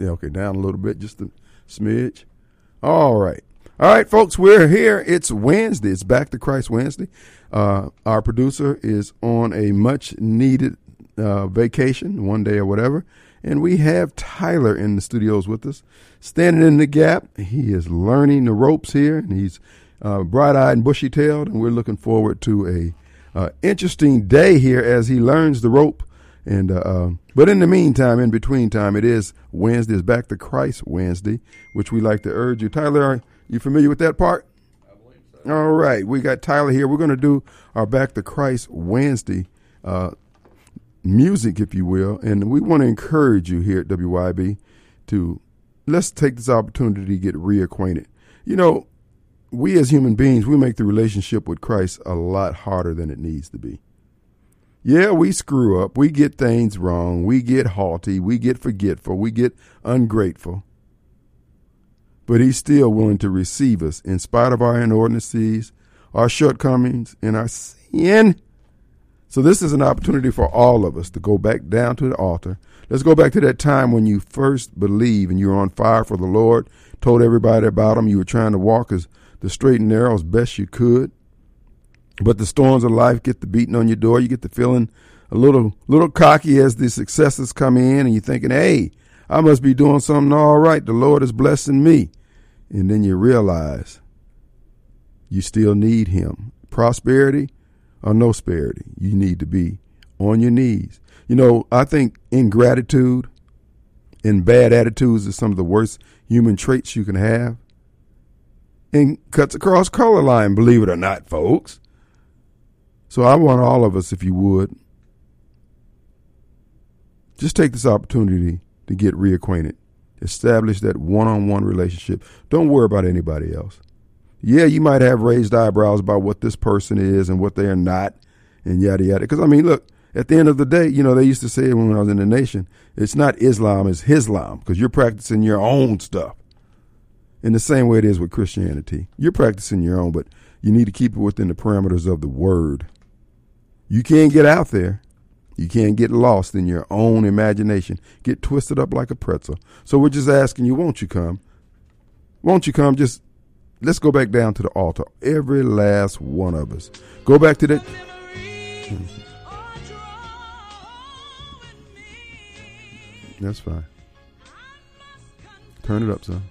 Okay, down a little bit, just a smidge. All right. All right, folks, we're here. It's Wednesday. It's Back to Christ Wednesday. Uh, our producer is on a much needed uh, vacation, one day or whatever. And we have Tyler in the studios with us, standing in the gap. He is learning the ropes here, and he's uh, bright eyed and bushy tailed. And we're looking forward to a uh, interesting day here as he learns the rope. And uh, uh, but in the meantime, in between time, it is Wednesday. It's Back to Christ Wednesday, which we like to urge you. Tyler, are you familiar with that part? I believe so. All right, we got Tyler here. We're going to do our Back to Christ Wednesday uh, music, if you will, and we want to encourage you here at WYB to let's take this opportunity to get reacquainted. You know, we as human beings, we make the relationship with Christ a lot harder than it needs to be. Yeah, we screw up. We get things wrong. We get haughty. We get forgetful. We get ungrateful but he's still willing to receive us in spite of our inordinacies, our shortcomings, and our sin. So this is an opportunity for all of us to go back down to the altar. Let's go back to that time when you first believed and you were on fire for the Lord, told everybody about him. You were trying to walk as the straight and narrow as best you could. But the storms of life get the beating on your door. You get the feeling a little little cocky as the successes come in and you're thinking, hey, I must be doing something all right. The Lord is blessing me. And then you realize you still need Him. Prosperity or no prosperity, you need to be on your knees. You know, I think ingratitude and bad attitudes are some of the worst human traits you can have. And cuts across color line, believe it or not, folks. So I want all of us, if you would, just take this opportunity to get reacquainted. Establish that one on one relationship. Don't worry about anybody else. Yeah, you might have raised eyebrows about what this person is and what they are not, and yada yada. Because, I mean, look, at the end of the day, you know, they used to say when I was in the nation, it's not Islam, it's Islam, because you're practicing your own stuff. In the same way it is with Christianity. You're practicing your own, but you need to keep it within the parameters of the word. You can't get out there you can't get lost in your own imagination, get twisted up like a pretzel. So we're just asking you, won't you come? Won't you come? Just let's go back down to the altar. Every last one of us. Go back to that. That's fine. Turn it up, son.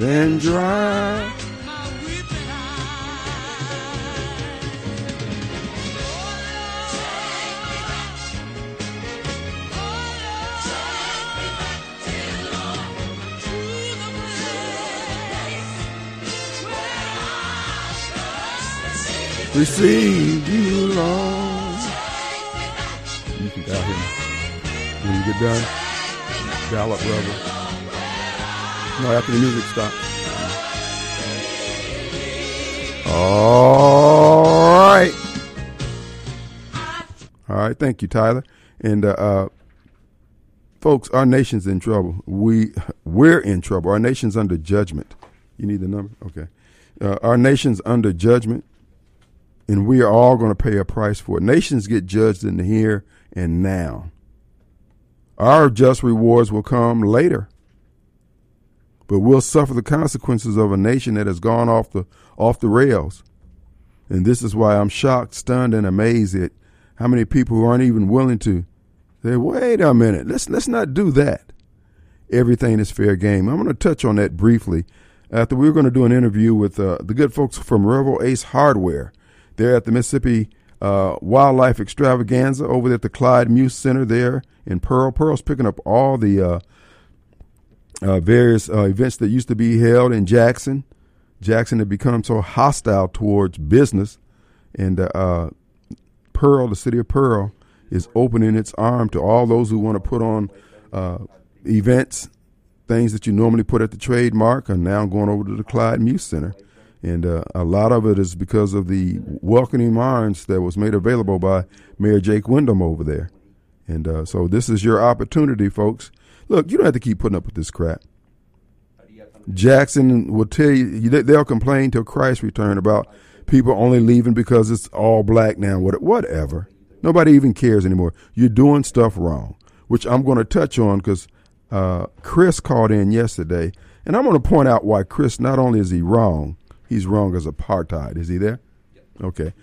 Then dry. Receive you, Lord. You can tell him when you get done. Gallop, rebel. No, after the music stops. All right. All right. Thank you, Tyler. And uh, uh, folks, our nation's in trouble. We we're in trouble. Our nation's under judgment. You need the number, okay? Uh, our nation's under judgment, and we are all going to pay a price for it. Nations get judged in the here and now. Our just rewards will come later but we'll suffer the consequences of a nation that has gone off the off the rails. And this is why I'm shocked, stunned, and amazed at how many people who aren't even willing to say, "Wait a minute, let's let's not do that." Everything is fair game. I'm going to touch on that briefly. After we're going to do an interview with uh, the good folks from Revell Ace Hardware. They're at the Mississippi uh, Wildlife Extravaganza over at the Clyde Muse Center there in Pearl. Pearl's picking up all the uh, uh, various uh, events that used to be held in Jackson. Jackson had become so hostile towards business, and uh, uh, Pearl, the city of Pearl, is opening its arm to all those who want to put on uh, events, things that you normally put at the Trade Mart, are now going over to the Clyde Muse Center, And uh, a lot of it is because of the welcoming arms that was made available by Mayor Jake Windham over there. And so this is your opportunity, folks. Look, you don't have to keep putting up with this crap. Jackson will tell you, they'll complain till Christ return about people only leaving because it's all black now. Whatever. Nobody even cares anymore. You're doing stuff wrong, which I'm going to touch on because uh, Chris called in yesterday, and I'm going to point out why Chris not only is he wrong, he's wrong as apartheid. Is he there? Okay.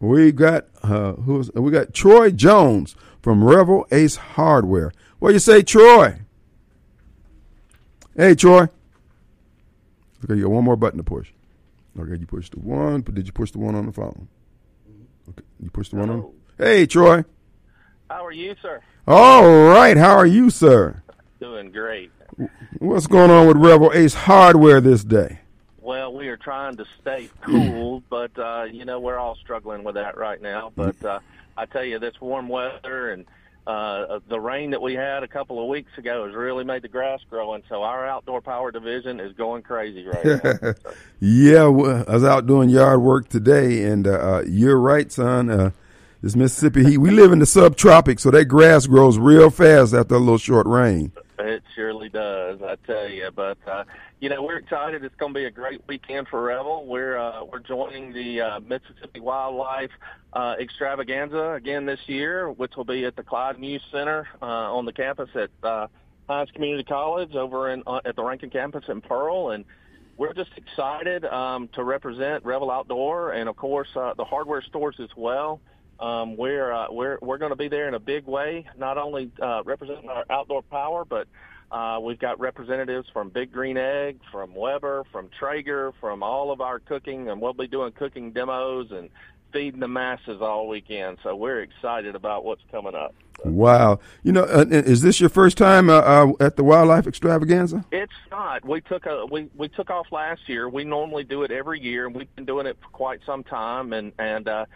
We got uh, who's we got Troy Jones from Revell Ace Hardware. What you say, Troy? Hey, Troy. Okay, you got one more button to push. Okay, you pushed the one, but did you push the one on the phone? Okay, you pushed the one on. Hey, Troy. How are you, sir? All right. How are you, sir? Doing great. What's going on with Revell Ace Hardware this day? Well, we are trying to stay cool, but uh, you know we're all struggling with that right now. But uh, I tell you, this warm weather and uh, the rain that we had a couple of weeks ago has really made the grass grow, and so our outdoor power division is going crazy right now. yeah, well, I was out doing yard work today, and uh, uh, you're right, son. Uh, this Mississippi heat, we live in the subtropics, so that grass grows real fast after a little short rain. It surely does, I tell you. But uh, you know, we're excited. It's going to be a great weekend for Revell. We're uh, we're joining the uh, Mississippi Wildlife uh, Extravaganza again this year, which will be at the Clyde Muse Center uh, on the campus at uh, Hinds Community College over in uh, at the Rankin campus in Pearl, and we're just excited um, to represent Revell Outdoor and of course uh, the hardware stores as well. Um, we're uh, we're we're going to be there in a big way, not only uh, representing our outdoor power, but uh, we've got representatives from Big Green Egg, from Weber, from Traeger, from all of our cooking, and we'll be doing cooking demos and feeding the masses all weekend. So we're excited about what's coming up. Wow! You know, uh, is this your first time uh, uh, at the Wildlife Extravaganza? It's not. We took a we we took off last year. We normally do it every year, and we've been doing it for quite some time. And and uh,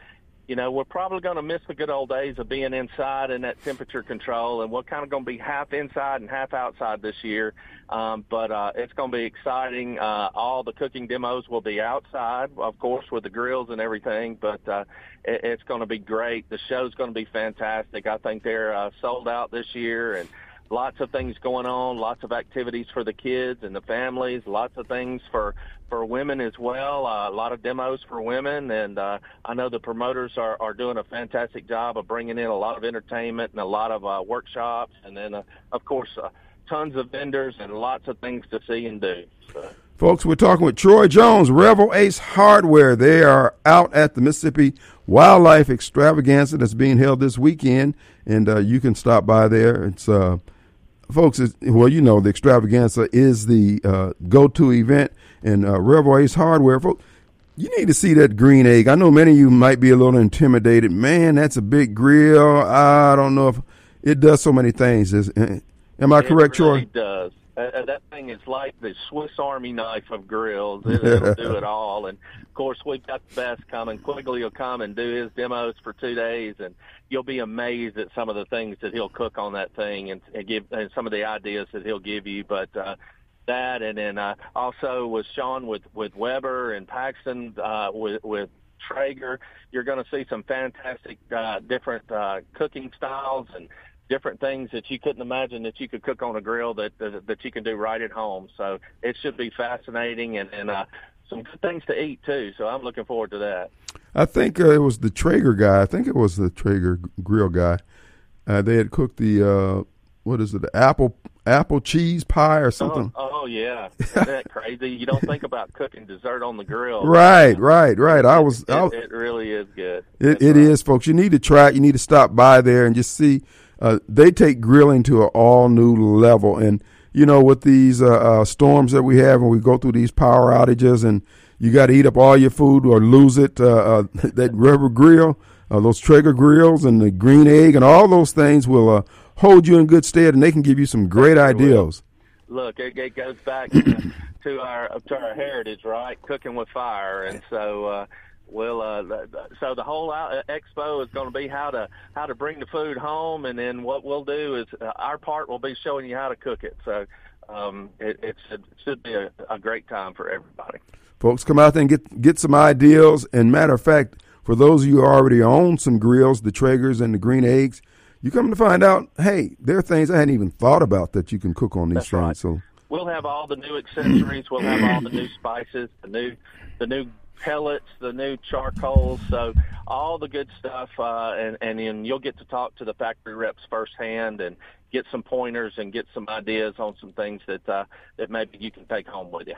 you know, we're probably going to miss the good old days of being inside and that temperature control, and we're kind of going to be half inside and half outside this year. Um, but uh, it's going to be exciting. Uh, all the cooking demos will be outside, of course, with the grills and everything. But uh, it, it's going to be great. The show's going to be fantastic. I think they're uh, sold out this year, and lots of things going on, lots of activities for the kids and the families, lots of things for for women as well. Uh, a lot of demos for women, and uh, I know the promoters are are doing a fantastic job of bringing in a lot of entertainment and a lot of uh, workshops, and then uh, of course uh, tons of vendors and lots of things to see and do. So. Folks, we're talking with Troy Jones, Revell Ace Hardware. They are out at the Mississippi Wildlife Extravaganza that's being held this weekend, and uh, you can stop by there. It's uh, folks, well, you know, the extravaganza is the uh, go-to event, and uh, Ace Hardware, folks, you need to see that green egg. I know many of you might be a little intimidated. Man, that's a big grill. I don't know if it does so many things. Is, eh, am I it correct, really Troy? does. Uh, that thing is like the Swiss Army knife of grills. It, will do it all. And of course, we've got the best coming. Quigley will come and do his demos for two days, and you'll be amazed at some of the things that he'll cook on that thing and, and give and some of the ideas that he'll give you. But uh, that, and then uh, also with Sean with with Weber and Paxton uh, with with Traeger, you're going to see some fantastic uh, different uh, cooking styles and different things that you couldn't imagine that you could cook on a grill that that, that you can do right at home. So it should be fascinating and and uh, some good things to eat too. So I'm looking forward to that. I think uh, it was the Traeger guy. I think it was the Traeger grill guy. Uh, they had cooked the uh, what is it, the apple apple cheese pie or something. Oh, oh yeah, isn't that crazy? You don't think about cooking dessert on the grill. Right, right, right. I was. It, I was, it really is good. It, it right. is, folks. You need to try it. You need to stop by there and just see. Uh, they take grilling to an all new level, and you know, with these uh, uh, storms that we have, and we go through these power outages, and you got to eat up all your food or lose it. Uh, uh, that Weber grill, uh, those Traeger grills, and the green egg, and all those things will uh, hold you in good stead, and they can give you some great ideas. Look, it, it goes back to our to our heritage, right? Cooking with fire, and so. Uh, well, uh, so the whole expo is going to be how to how to bring the food home, and then what we'll do is uh, our part will be showing you how to cook it. So um, it, it should should be a, a great time for everybody. Folks, come out there and get get some ideals. And matter of fact, for those of you who already own some grills, the Traegers and the Green Eggs, you come to find out, hey, there are things I hadn't even thought about that you can cook on these That's things. Right. So we'll have all the new accessories. We'll have all the new spices, the new the new pellets, the new charcoals, so all the good stuff. Uh, and and then you'll get to talk to the factory reps firsthand and get some pointers and get some ideas on some things that uh, that maybe you can take home with you.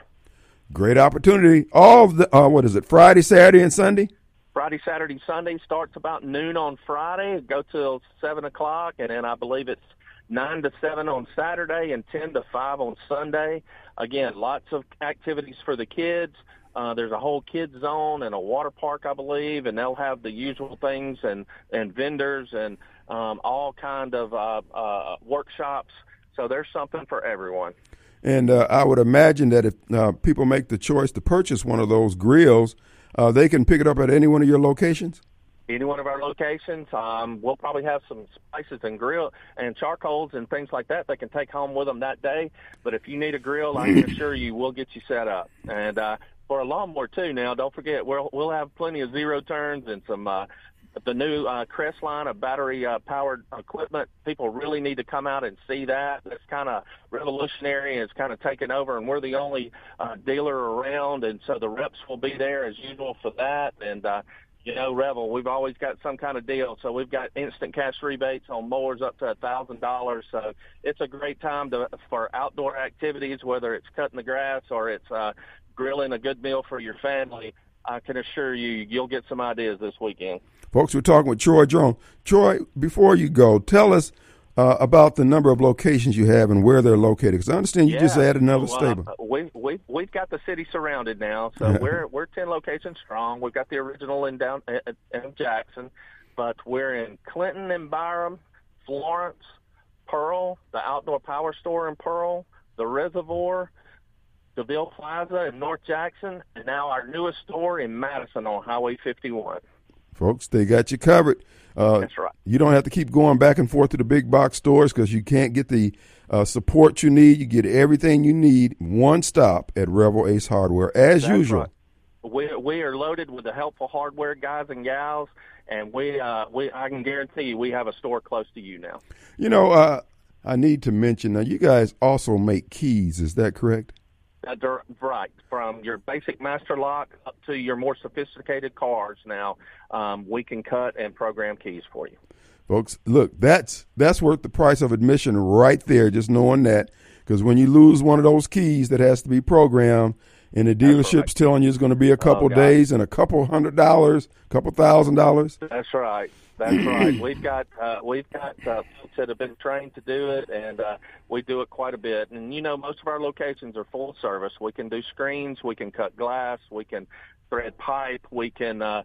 Great opportunity. All of the uh, what is it? Friday, Saturday, and Sunday. Friday, Saturday, Sunday starts about noon on Friday. Go till seven o'clock, and then I believe it's nine to seven on Saturday and ten to five on Sunday. Again, lots of activities for the kids. Uh, there's a whole kids zone and a water park, I believe, and they'll have the usual things and and vendors and um, all kind of uh, uh, workshops. So there's something for everyone. And uh, I would imagine that if uh, people make the choice to purchase one of those grills, uh, they can pick it up at any one of your locations. Any one of our locations, um, we'll probably have some spices and grill and charcoals and things like that they can take home with them that day. But if you need a grill, I can assure you we'll get you set up. And uh, for a lawnmower too. Now, don't forget we'll we'll have plenty of zero turns and some uh, the new uh, Crest line of battery uh, powered equipment. People really need to come out and see that. It's kind of revolutionary. It's kind of taken over, and we're the only uh, dealer around, and so the reps will be there as usual for that. And uh, you know, Revell, we've always got some kind of deal. So we've got instant cash rebates on mowers up to a thousand dollars. So it's a great time to for outdoor activities, whether it's cutting the grass or it's uh, grilling a good meal for your family. I can assure you, you'll get some ideas this weekend. Folks, we're talking with Troy Jones. Troy, before you go, tell us uh, about the number of locations you have and where they're located. Because I understand you yeah. just added another well, stable. Uh, we we we've got the city surrounded now, so we're we're ten locations strong. We've got the original in down in Jackson, but we're in Clinton and Byram, Florence, Pearl, the Outdoor Power Store in Pearl, the Reservoir, DeVille Plaza in North Jackson, and now our newest store in Madison on Highway 51. Folks, they got you covered. Uh, That's right. You don't have to keep going back and forth to the big box stores because you can't get the uh, support you need. You get everything you need one stop at Revell Ace Hardware as That's usual. Right. We we are loaded with the helpful hardware guys and gals, and we uh, we I can guarantee you we have a store close to you now. You know, uh, I need to mention now. You guys also make keys. Is that correct? Uh, right, from your basic master lock up to your more sophisticated cars. Now um, we can cut and program keys for you, folks. Look, that's that's worth the price of admission right there. Just knowing that, because when you lose one of those keys that has to be programmed, and the dealership's telling you it's going to be a couple oh, days and a couple hundred dollars, a couple thousand dollars. That's right. That's right. We've got uh, we've got uh, folks that have been trained to do it, and uh, we do it quite a bit. And you know, most of our locations are full service. We can do screens, we can cut glass, we can thread pipe, we can uh,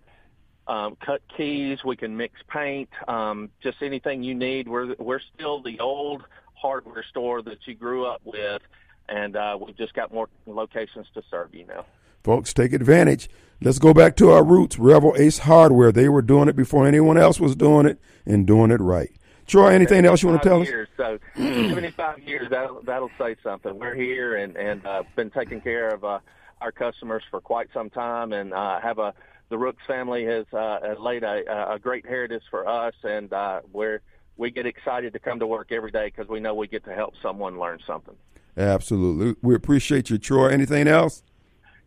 um, cut keys, we can mix paint, um, just anything you need. We're we're still the old hardware store that you grew up with, and uh, we've just got more locations to serve you now. Folks, take advantage. Let's go back to our roots. Revell Ace Hardware. They were doing it before anyone else was doing it and doing it right. Troy, anything else you want to tell years, us? So, 75 years, that'll, that'll say something. We're here and, and uh, been taking care of uh, our customers for quite some time and uh, have a, the Rooks family has uh, laid a, a great heritage for us and uh, we're, we get excited to come to work every day because we know we get to help someone learn something. Absolutely. We appreciate you, Troy. Anything else?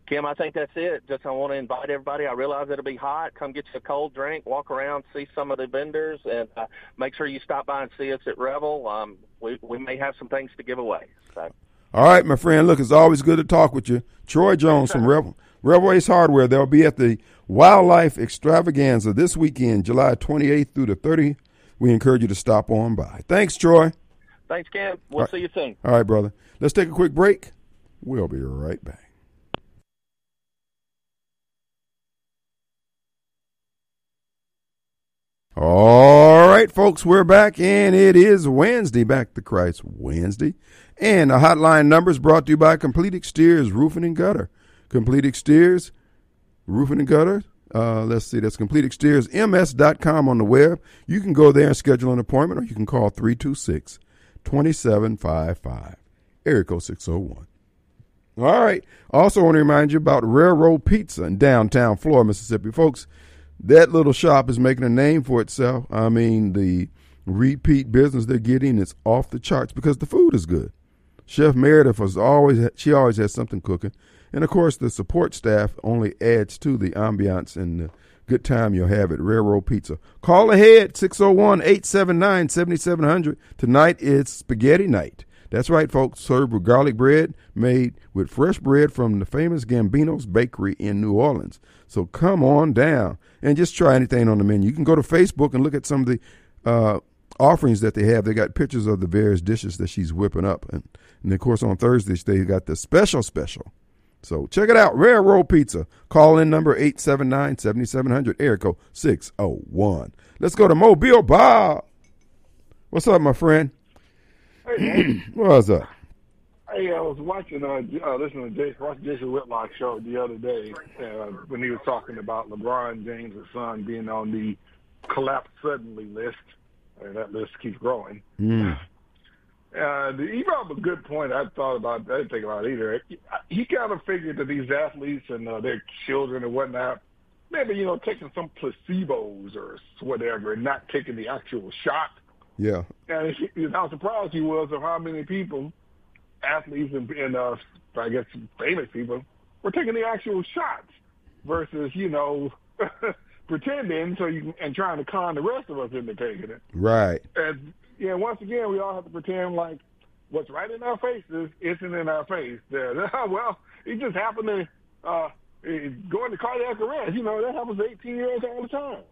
Kim, I think that's it. Just I want to invite everybody. I realize it'll be hot. Come get you a cold drink, walk around, see some of the vendors, and uh, make sure you stop by and see us at Revell. Um, we we may have some things to give away. So. All right, my friend. Look, it's always good to talk with you, Troy Jones from Revell Revell Ace Hardware. They'll be at the Wildlife Extravaganza this weekend, July 28th through the 30th. We encourage you to stop on by. Thanks, Troy. Thanks, Kim. We'll see you soon. All right, brother. Let's take a quick break. We'll be right back. All right, folks, we're back, and it is Wednesday, Back to Christ Wednesday. And the hotline number is brought to you by Complete Exteriors Roofing and Gutter. Complete Exteriors Roofing and Gutter. Uh, let's see, that's CompleteExteriorsMS.com on the web. You can go there and schedule an appointment, or you can call 326 2755. area code 601. All right. Also, want to remind you about Railroad Pizza in downtown Flora, Mississippi. Folks, that little shop is making a name for itself. I mean, the repeat business they're getting is off the charts because the food is good. Chef Meredith was always she always has something cooking, and of course the support staff only adds to the ambiance and the good time you'll have at Railroad Pizza. Call ahead 601-879-7700. Tonight is spaghetti night. That's right, folks. Served with garlic bread made with fresh bread from the famous Gambino's Bakery in New Orleans. So come on down and just try anything on the menu. You can go to Facebook and look at some of the uh, offerings that they have. They got pictures of the various dishes that she's whipping up. And, and of course, on Thursdays, they got the special special. So check it out. Railroad Pizza. Call in number 879 7700, air code 601. Let's go to Mobile Bob. What's up, my friend? Hey, What's up? Hey, I was watching, uh, uh listening to Jason, watching Jason Whitlock show the other day uh, when he was talking about LeBron James' son being on the collapse suddenly list. And that list keeps growing. Mm. Uh, he brought up a good point. I thought about. I didn't think about it either. He kind of figured that these athletes and uh, their children and whatnot, maybe you know, taking some placebos or whatever, and not taking the actual shot. Yeah. And he, how surprised he was of how many people, athletes and, and uh, I guess famous people, were taking the actual shots versus you know pretending so you and trying to con the rest of us into taking it. Right. And yeah, once again, we all have to pretend like what's right in our faces isn't in our face. There, well, it just happened to uh, go into cardiac arrest. You know that happens to 18 year olds all the time.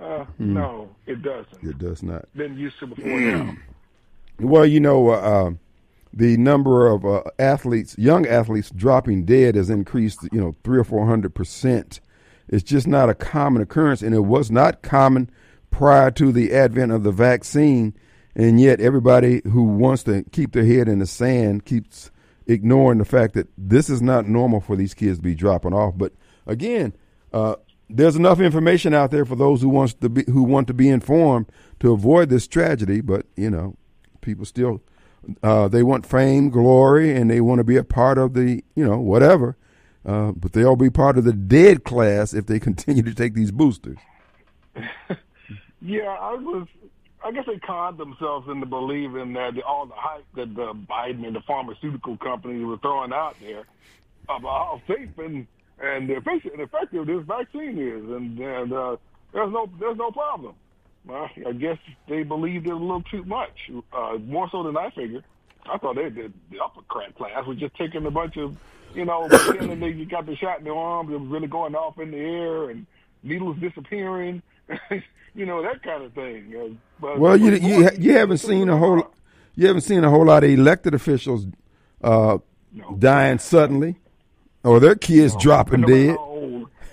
Uh, Hmm. No, it doesn't. It does not. Been used to before now. Well, you know, uh, um, the number of uh, athletes, young athletes dropping dead has increased, you know, three or four hundred percent. It's just not a common occurrence, and it was not common prior to the advent of the vaccine. And yet, everybody who wants to keep their head in the sand keeps ignoring the fact that this is not normal for these kids to be dropping off. But again, uh, there's enough information out there for those who wants to be who want to be informed to avoid this tragedy. But you know, people still uh, they want fame, glory, and they want to be a part of the you know whatever. Uh, but they'll be part of the dead class if they continue to take these boosters. Yeah, I was. I guess they conned themselves into believing that all the hype that the Biden and the pharmaceutical companies were throwing out there about how safe and and efficient and effective this vaccine is, and, and uh, there's no there's no problem. Well, I guess they believed it a little too much, uh, more so than I figured. I thought they did the upper crack class was just taking a bunch of, you know, pretending they got the shot in their arm, it was really going off in the air, and needles disappearing, you know, that kind of thing. Uh, but Well, you you you haven't seen a whole you haven't seen a whole lot of elected officials uh, No. dying suddenly, or their kids dropping dead.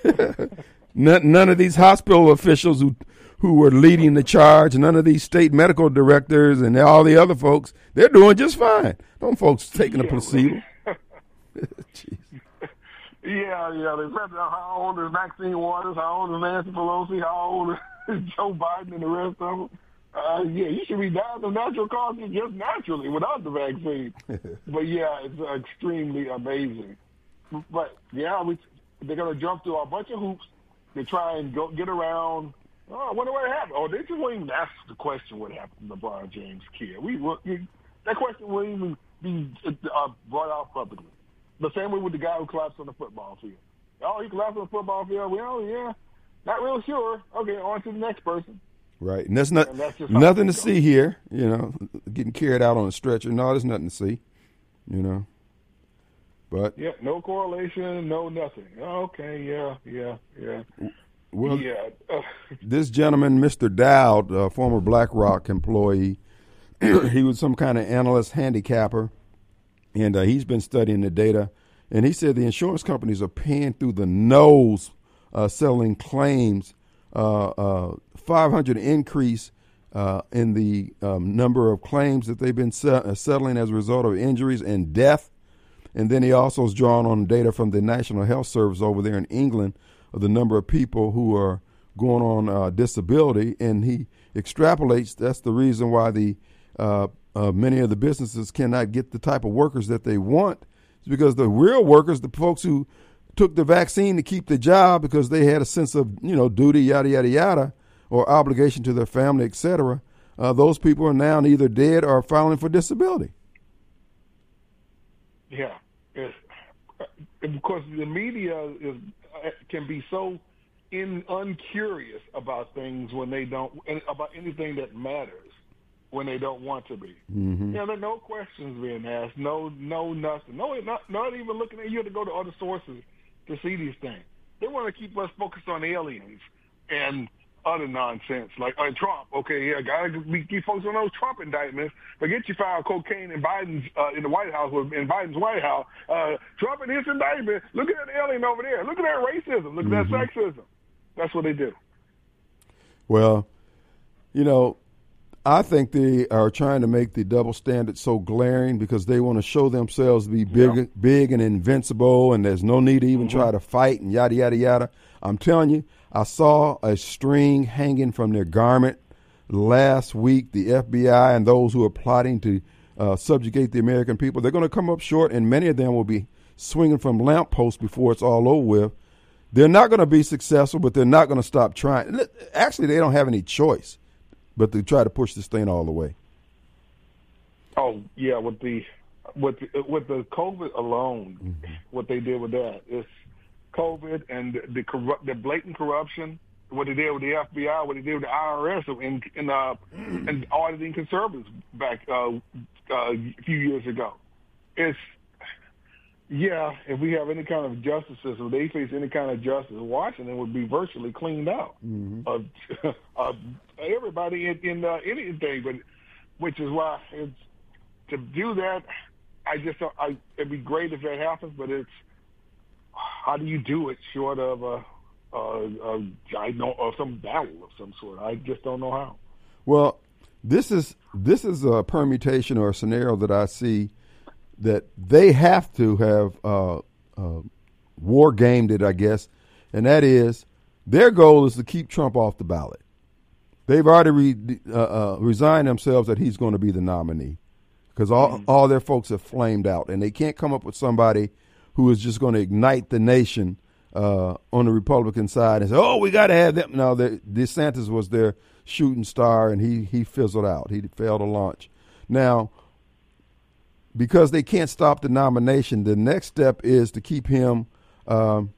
None, none of these hospital officials who who were leading the charge, none of these state medical directors and all the other folks, they're doing just fine. Don't folks taking a placebo. Yeah, yeah. They said how old is Maxine Waters? How old is Nancy Pelosi? How old is Joe Biden and the rest of them? Uh, yeah, you should be dying of natural causes just naturally without the vaccine. but yeah, it's uh, extremely amazing. But yeah, we, they're gonna jump through a bunch of hoops to try and go get around. Oh, I wonder what happened. Oh, they just won't even ask the question what happened to LeBron James' kid. We, we that question won't even be uh, brought out publicly. The same way with the guy who collapsed on the football field. Oh, he collapsed on the football field. Well, yeah, not real sure. Okay, on to the next person. Right, and that's not And that's nothing to see here. You know, getting carried out on a stretcher. No, there's nothing to see. You know, but Yeah, no correlation, no nothing. Okay, yeah, yeah, yeah, well, yeah. This gentleman, Mr. Dowd, a former BlackRock employee, he was some kind of analyst handicapper, and uh, he's been studying the data. And he said the insurance companies are paying through the nose, uh, selling claims, uh, uh, 500 increase uh, in the um, number of claims that they've been se- uh, settling as a result of injuries and death. And then he also is drawn on data from the National Health Service over there in England the number of people who are going on uh, disability. And he extrapolates that's the reason why the uh, uh, many of the businesses cannot get the type of workers that they want is because the real workers, the folks who took the vaccine to keep the job because they had a sense of you know duty, yada yada yada, or obligation to their family, etc. Uh, those people are now either dead or filing for disability. Yeah, it's, because the media is can be so in uncurious about things when they don't about anything that matters when they don't want to be. Mm-hmm. Yeah, there are no questions being asked, no, no, nothing, no, not not even looking at you have to go to other sources to see these things. They want to keep us focused on aliens and other nonsense like uh, Trump. Okay, yeah, gotta be keep focused on those Trump indictments. Forget you filed cocaine in Biden's uh, in the White House in Biden's White House. Uh, Trump and his indictment. Look at that alien over there. Look at that racism. Look at mm-hmm. that sexism. That's what they do. Well, you know, I think they are trying to make the double standard so glaring because they want to show themselves to be big, yeah. big and invincible, and there's no need to even mm-hmm. try to fight and yada yada yada. I'm telling you, I saw a string hanging from their garment last week. The FBI and those who are plotting to uh, subjugate the American people, they're going to come up short, and many of them will be swinging from lampposts before it's all over with. They're not going to be successful, but they're not going to stop trying. Actually, they don't have any choice but to try to push this thing all the way. Oh yeah, with the with the, with the COVID alone, mm-hmm. what they did with that is COVID and the corrupt, the blatant corruption, what they did with the FBI, what they did with the IRS, in in uh, and auditing conservatives back uh, uh, a few years ago. It's yeah, if we have any kind of justice system, they face any kind of justice, Washington would be virtually cleaned out mm-hmm. of, of everybody in, in uh, anything. But which is why it's to do that. I just I it'd be great if that happens, but it's how do you do it short of a, a, a I know of some battle of some sort. I just don't know how. Well, this is this is a permutation or a scenario that I see that they have to have uh, uh, war gamed it, I guess, and that is their goal is to keep Trump off the ballot. They've already re, uh, uh resigned themselves that he's going to be the nominee because all mm-hmm. all their folks have flamed out, and they can't come up with somebody who is just going to ignite the nation uh, on the Republican side and say, "Oh, we got to have them." Now, the, DeSantis was their shooting star, and he he fizzled out. He failed to launch. Now, because they can't stop the nomination, the next step is to keep him um,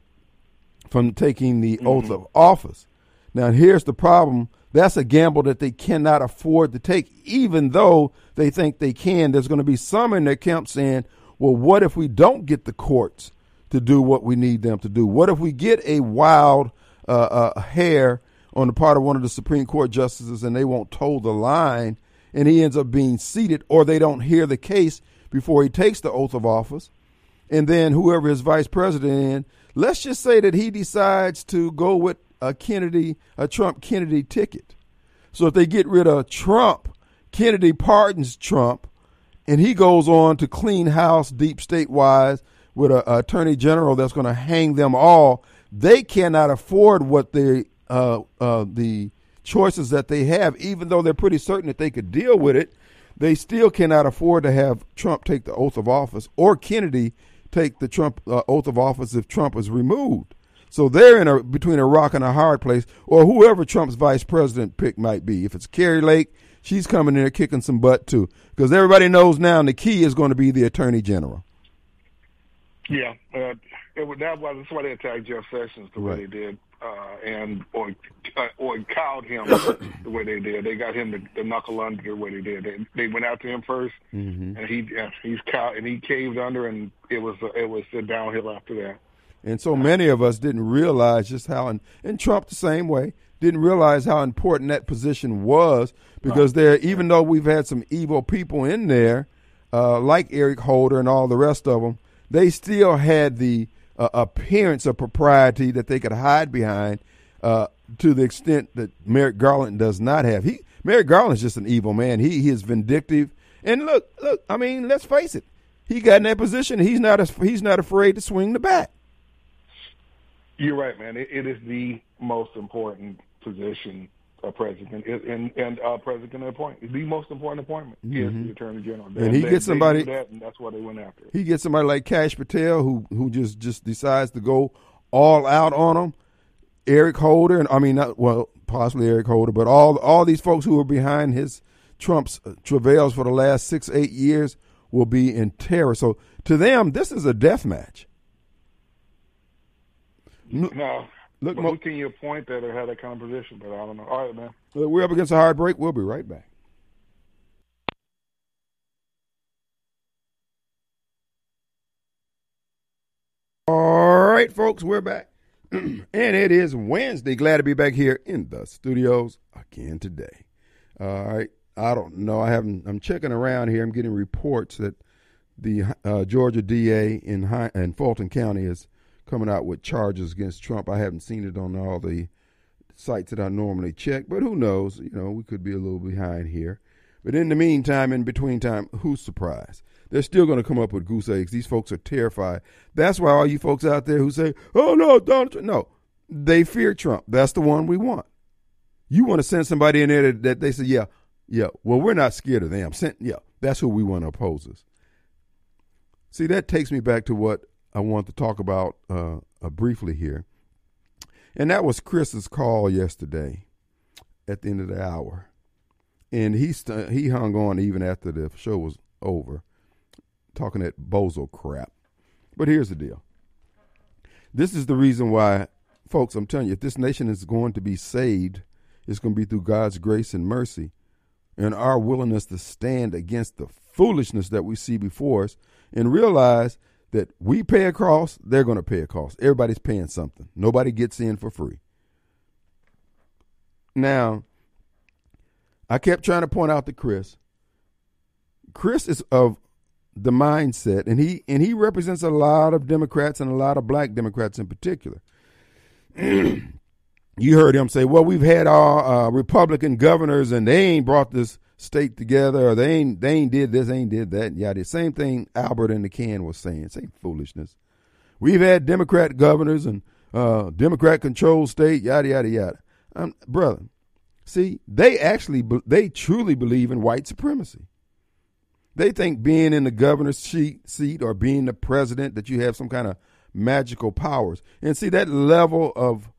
from taking the mm-hmm. oath of office. Now, here's the problem. That's a gamble that they cannot afford to take, even though they think they can. There's going to be some in their camp saying, well, what if we don't get the courts to do what we need them to do? What if we get a wild uh, uh, hair on the part of one of the Supreme Court justices and they won't toe the line and he ends up being seated or they don't hear the case before he takes the oath of office? And then whoever is vice president in, let's just say that he decides to go with a Kennedy, a Trump Kennedy ticket. So if they get rid of Trump, Kennedy pardons Trump, and he goes on to clean house deep state wise with an attorney general that's going to hang them all. They cannot afford what they uh, uh, the choices that they have, even though they're pretty certain that they could deal with it. They still cannot afford to have Trump take the oath of office or Kennedy take the Trump uh, oath of office if Trump is removed. So they're in a between a rock and a hard place, or whoever Trump's vice president pick might be. If it's Kari Lake, she's coming in there kicking some butt too, because everybody knows now the key is going to be the attorney general. Yeah, uh, it, that was that's why they attacked Jeff Sessions the right. way they did, uh, and or uh, or cowed him the way they did. They got him to, to knuckle under the way they did. They, they went after him 1st mm-hmm. and he he's cow and he caved under, and it was it was downhill after that. And so many of us didn't realize just how, and, and Trump the same way, didn't realize how important that position was because there, even though we've had some evil people in there, uh, like Eric Holder and all the rest of them, they still had the uh, appearance of propriety that they could hide behind uh, to the extent that Merrick Garland does not have. He Merrick Garland is just an evil man. He he is vindictive. And look, look. I mean, let's face it. He got in that position. He's not he's not afraid to swing the bat. You're right, man. it, it is the most important position a president and and uh, president appointment. The most important appointment mm-hmm. is the attorney general. And he they, gets somebody that, and that's what they went after. He gets somebody like Kash Patel who who just just decides to go all out on him. Eric Holder and I mean not well possibly Eric Holder, but all all these folks who were behind his Trump's uh, travails for the last six eight years will be in terror. So to them, this is a death match. No, Look, who can you appoint that or have that kind of position? But I don't know. All right, man. We're up against a hard break. We'll be right back. All right, folks, we're back. and it is Wednesday. Glad to be back here in the studios again today. All right. I don't know. I haven't. I'm checking around here. I'm getting reports that the uh, Georgia DA in High, in Fulton County is coming out with charges against Trump. I haven't seen it on all the sites that I normally check, but who knows? You know, we could be a little behind here. But in the meantime, in between time, who's surprised? They're still going to come up with goose eggs. These folks are terrified. That's why all you folks out there who say, "Oh no, Donald Trump," no, they fear Trump. That's the one we want. You want to send somebody in there that, they say, "Yeah, yeah." Well, we're not scared of them. Send, yeah, that's who we want to oppose us. See, that takes me back to what I want to talk about uh, uh, briefly here. And that was Chris's call yesterday at the end of the hour. And he st- he hung on even after the show was over, talking that bozo crap. But here's the deal. This is the reason why, folks, I'm telling you, if this nation is going to be saved, it's going to be through God's grace and mercy and our willingness to stand against the foolishness that we see before us and realize that we pay a cost, they're going to pay a cost. Everybody's paying something. Nobody gets in for free. Now, I kept trying to point out to Chris. Chris is of the mindset, and he and he represents a lot of Democrats and a lot of Black Democrats in particular. you heard him say, "Well, we've had our uh, Republican governors, and they ain't brought this state together, or they ain't they ain't did this, ain't did that. Yeah, the same thing Albert and the can was saying. Same foolishness. We've had Democrat governors and uh, Democrat controlled state, yada yada yada. Um, brother, see, they actually they truly believe in white supremacy. They think being in the governor's seat, seat or being the president that you have some kind of magical powers. And see that level of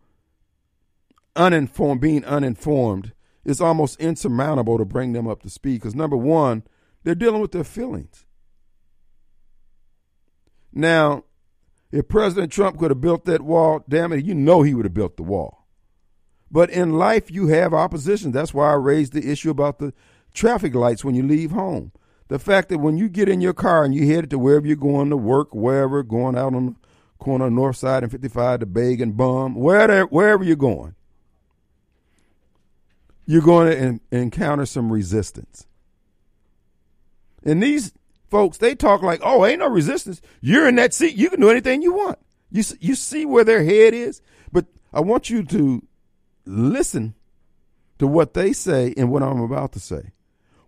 uninformed, being uninformed it's almost insurmountable to bring them up to speed because number one, they're dealing with their feelings. Now, if President Trump could have built that wall, damn it, you know he would have built the wall. But in life, you have opposition. That's why I raised the issue about the traffic lights when you leave home. The fact that when you get in your car and you headed to wherever you're going to work, wherever, going out on the corner north side and 55 to Beg and Bum, wherever, wherever you're going, you're going to en- encounter some resistance. And these folks, they talk like, "Oh, ain't no resistance. You're in that seat. You can do anything you want." You you see where their head is, but I want you to listen to what they say and what I'm about to say.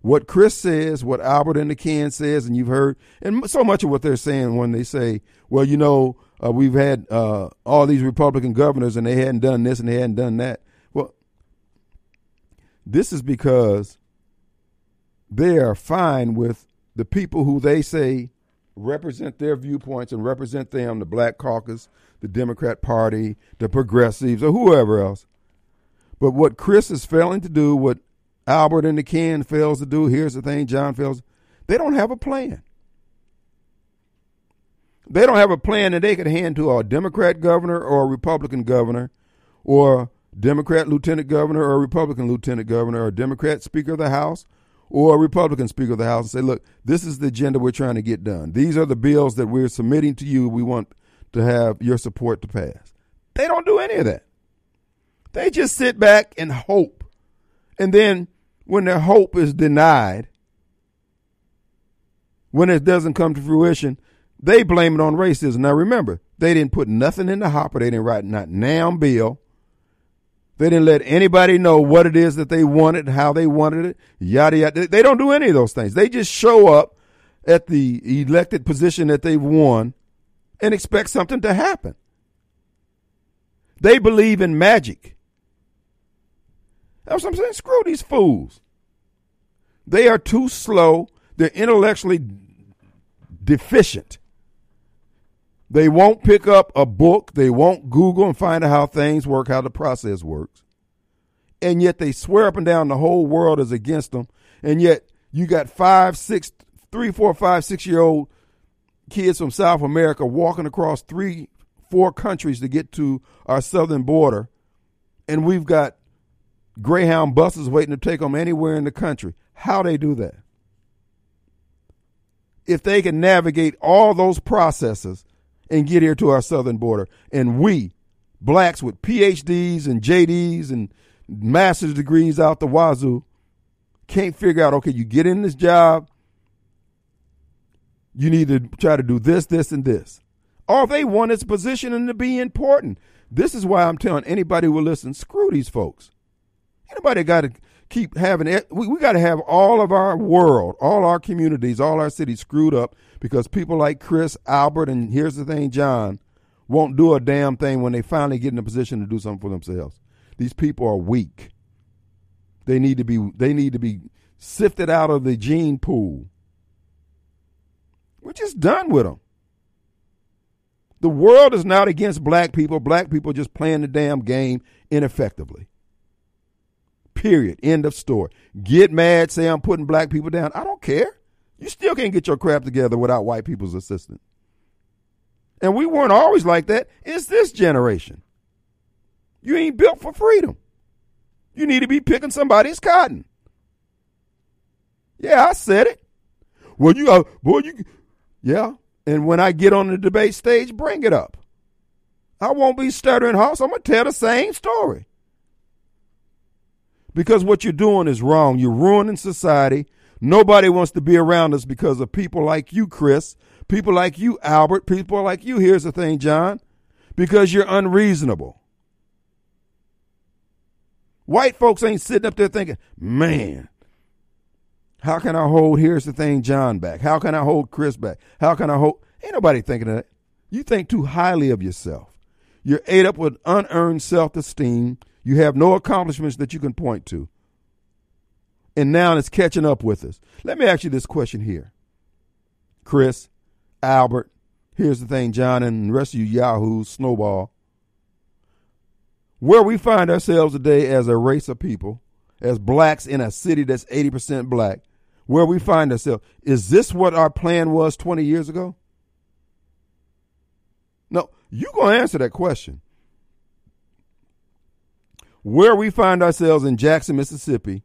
What Chris says, what Albert and the can says, and you've heard, and so much of what they're saying when they say, "Well, you know, uh, we've had uh, all these Republican governors and they hadn't done this and they hadn't done that." This is because they are fine with the people who they say represent their viewpoints and represent them, the Black Caucus, the Democrat Party, the progressives, or whoever else. But what Chris is failing to do, what Albert and the Ken fails to do, here's the thing, John fails, they don't have a plan. They don't have a plan that they could hand to a Democrat governor or a Republican governor or Democrat lieutenant governor or Republican lieutenant governor or Democrat Speaker of the House or a Republican Speaker of the House and say, look, this is the agenda we're trying to get done. These are the bills that we're submitting to you. We want to have your support to pass. They don't do any of that. They just sit back and hope. And then when their hope is denied, when it doesn't come to fruition, they blame it on racism. Now remember, they didn't put nothing in the hopper. They didn't write not now bill. They didn't let anybody know what it is that they wanted, how they wanted it, yada yada. They don't do any of those things. They just show up at the elected position that they've won and expect something to happen. They believe in magic. That's what I'm saying. Screw these fools. They are too slow. They're intellectually deficient. They won't pick up a book. They won't Google and find out how things work, how the process works. And yet they swear up and down the whole world is against them. And yet you got five, six, three, four, five, six year old kids from South America walking across three, four countries to get to our southern border. And we've got Greyhound buses waiting to take them anywhere in the country. How they do that? If they can navigate all those processes and get here to our southern border, and we, blacks with PhDs and JDs and master's degrees out the wazoo, can't figure out, okay, you get in this job, you need to try to do this, this, and this. All they want is positioning to be important. This is why I'm telling anybody who will listen, screw these folks. Anybody got to keep having it. We, we got to have all of our world, all our communities, all our cities screwed up because people like Chris, Albert, and here's the thing, John, won't do a damn thing when they finally get in a position to do something for themselves. These people are weak. They need to be they need to be sifted out of the gene pool. We're just done with them. The world is not against black people. Black people just playing the damn game ineffectively. Period. End of story. Get mad, say I'm putting black people down. I don't care. You still can't get your crap together without white people's assistance. And we weren't always like that. It's this generation. You ain't built for freedom. You need to be picking somebody's cotton. Yeah, I said it. Well, you, uh, boy, you, yeah. And when I get on the debate stage, bring it up. I won't be stuttering house. I'm to tell the same story. Because what you're doing is wrong. You're ruining society. Nobody wants to be around us because of people like you, Chris, people like you, Albert, people like you. Here's the thing, John, because you're unreasonable. White folks ain't sitting up there thinking, man, how can I hold, here's the thing, John back? How can I hold Chris back? How can I hold, ain't nobody thinking of that. You think too highly of yourself. You're ate up with unearned self esteem. You have no accomplishments that you can point to. And now it's catching up with us. Let me ask you this question here. Chris, Albert, here's the thing, John, and the rest of you yahoos, snowball. Where we find ourselves today as a race of people, as blacks in a city that's 80% black, where we find ourselves, is this what our plan was 20 years ago? No, you're going to answer that question. Where we find ourselves in Jackson, Mississippi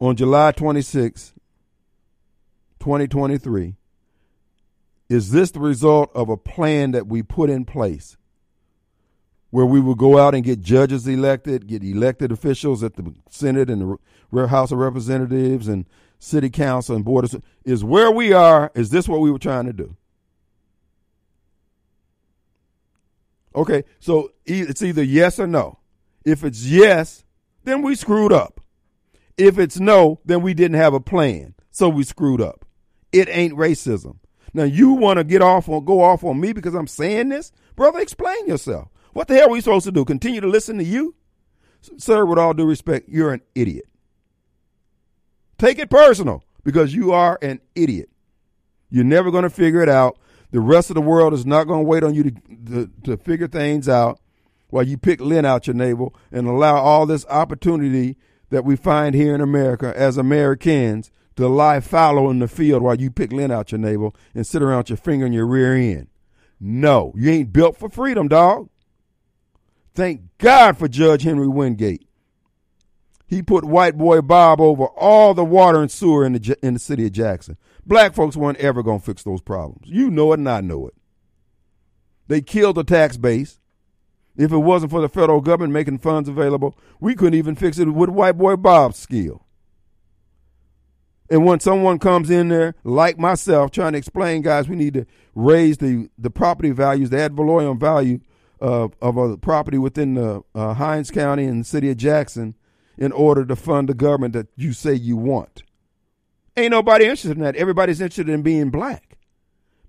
on July 26, 2023, is this the result of a plan that we put in place? where we would go out and get judges elected, get elected officials at the Senate and the House of Representatives and City Council and Board of is where we are. Is this what we were trying to do? Okay, so it's either yes or no. If it's yes, then we screwed up. If it's no, then we didn't have a plan, so we screwed up. It ain't racism. Now you want to get off on go off on me because I'm saying this, brother. Explain yourself. What the hell are we supposed to do? Continue to listen to you? Sir, with all due respect, you're an idiot. Take it personal because you are an idiot. You're never going to figure it out. The rest of the world is not going to wait on you to, to, to figure things out while you pick lint out your navel and allow all this opportunity that we find here in America as Americans to lie fallow in the field while you pick lint out your navel and sit around with your finger in your rear end. No, you ain't built for freedom, dog. Thank God for Judge Henry Wingate. He put white boy Bob over all the water and sewer in the, in the city of Jackson. Black folks weren't ever going to fix those problems. You know it and I know it. They killed the tax base. If it wasn't for the federal government making funds available, we couldn't even fix it with white boy Bob's skill. And when someone comes in there, like myself, trying to explain, guys, we need to raise the, the property values, the ad valorem value of, of a property within the uh, Hinds County and the city of Jackson in order to fund the government that you say you want. Ain't nobody interested in that. Everybody's interested in being black.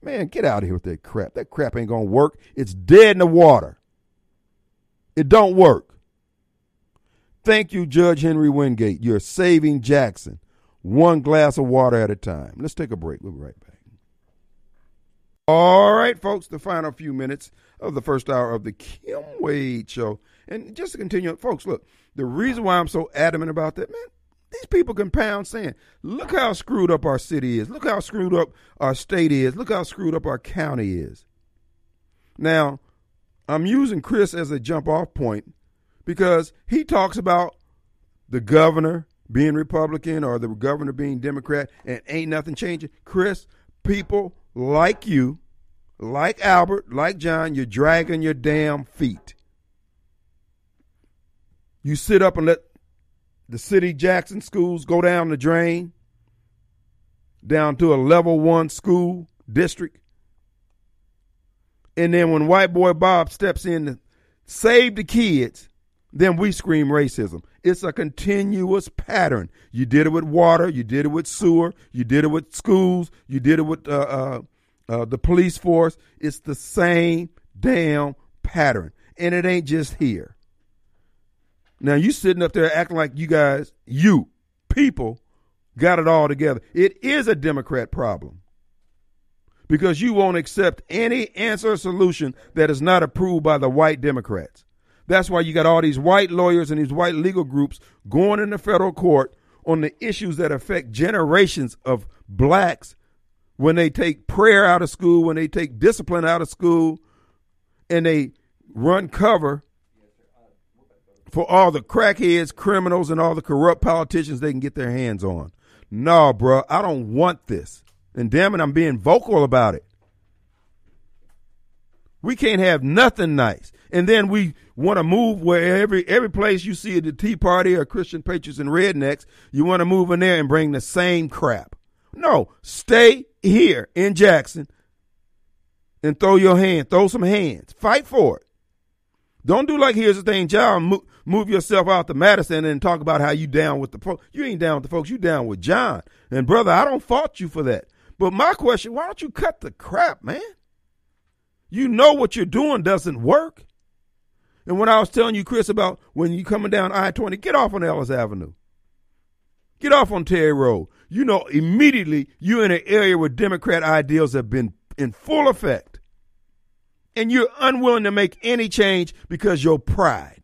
Man, get out of here with that crap. That crap ain't gonna work. It's dead in the water. It don't work. Thank you, Judge Henry Wingate. You're saving Jackson one glass of water at a time. Let's take a break. We'll be right back. All right, folks, the final few minutes of the first hour of the Kim Wade Show. And just to continue, folks, look, the reason why I'm so adamant about that, man, these people can pound sand. Look how screwed up our city is. Look how screwed up our state is. Look how screwed up our county is. Now, I'm using Chris as a jump off point because he talks about the governor being Republican or the governor being Democrat and ain't nothing changing. Chris, people like you, like Albert, like John, you're dragging your damn feet. You sit up and let the city Jackson schools go down the drain, down to a level one school district. And then when white boy Bob steps in to save the kids, then we scream racism. It's a continuous pattern. You did it with water, you did it with sewer, you did it with schools, you did it with uh, uh, uh, the police force. It's the same damn pattern. And it ain't just here. Now you sitting up there acting like you guys, you people, got it all together. It is a Democrat problem because you won't accept any answer or solution that is not approved by the white Democrats. That's why you got all these white lawyers and these white legal groups going in the federal court on the issues that affect generations of blacks when they take prayer out of school, when they take discipline out of school, and they run cover for all the crackheads, criminals, and all the corrupt politicians they can get their hands on. No, bro, I don't want this. And damn it, I'm being vocal about it. We can't have nothing nice. And then we want to move where every every place you see the Tea Party or Christian Patriots and Rednecks, you want to move in there and bring the same crap. No, stay here in Jackson and throw your hand, throw some hands, fight for it. Don't do like here's the thing, John. Move, move yourself out to Madison and talk about how you down with the folks. You ain't down with the folks. You down with John. And brother, I don't fault you for that. But my question, why don't you cut the crap, man? You know what you're doing doesn't work. And when I was telling you, Chris, about when you coming down I-20, get off on Ellis Avenue. Get off on Terry Road. You know immediately you're in an area where Democrat ideals have been in full effect and you're unwilling to make any change because your pride.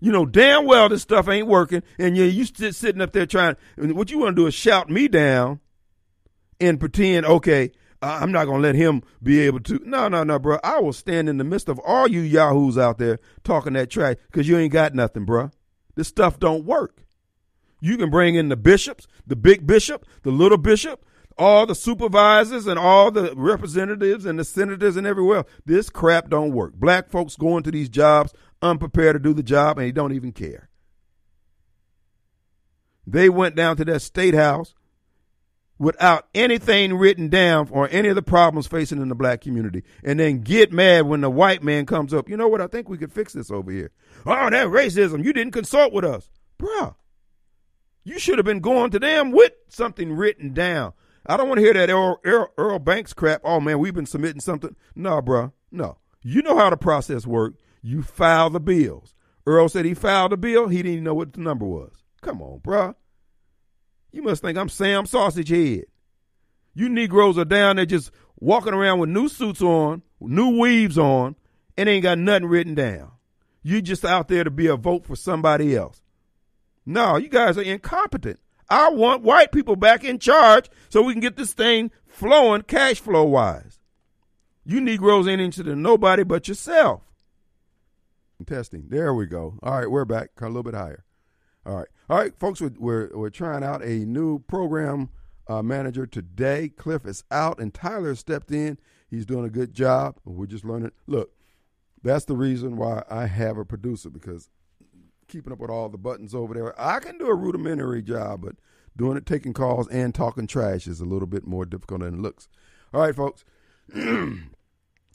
You know damn well this stuff ain't working, and you're you sit, sitting up there trying. What you want to do is shout me down and pretend, okay, I'm not gonna let him be able to. No, no, no, bro. I will stand in the midst of all you yahoos out there talking that trash because you ain't got nothing, bro. This stuff don't work. You can bring in the bishops, the big bishop, the little bishop, all the supervisors and all the representatives and the senators and everywhere. This crap don't work. Black folks going to these jobs unprepared to do the job and he don't even care. They went down to that state house without anything written down or any of the problems facing in the black community and then get mad when the white man comes up. You know what? I think we could fix this over here. Oh, that racism. You didn't consult with us. Bruh, you should have been going to them with something written down. I don't want to hear that Earle, Earle, Earle, Banks crap. Oh man, we've been submitting something. No, bro. No. You know how the process works. You file the bills. Earle said he filed a bill. He didn't even know what the number was. Come on, bruh. You must think I'm Sam Sausage Head. You Negroes are down there just walking around with new suits on, new weaves on, and ain't got nothing written down. You just out there to be a vote for somebody else. No, you guys are incompetent. I want white people back in charge so we can get this thing flowing cash flow wise. You Negroes ain't interested in nobody but yourself. Testing. There we go. All right, we're back. A little bit higher. All right. All right, folks, we're, we're, we're trying out a new program uh, manager today. Cliff is out and Tyler stepped in. He's doing a good job. We're just learning. Look, that's the reason why I have a producer because keeping up with all the buttons over there. I can do a rudimentary job, but doing it, taking calls, and talking trash is a little bit more difficult than it looks. All right, folks.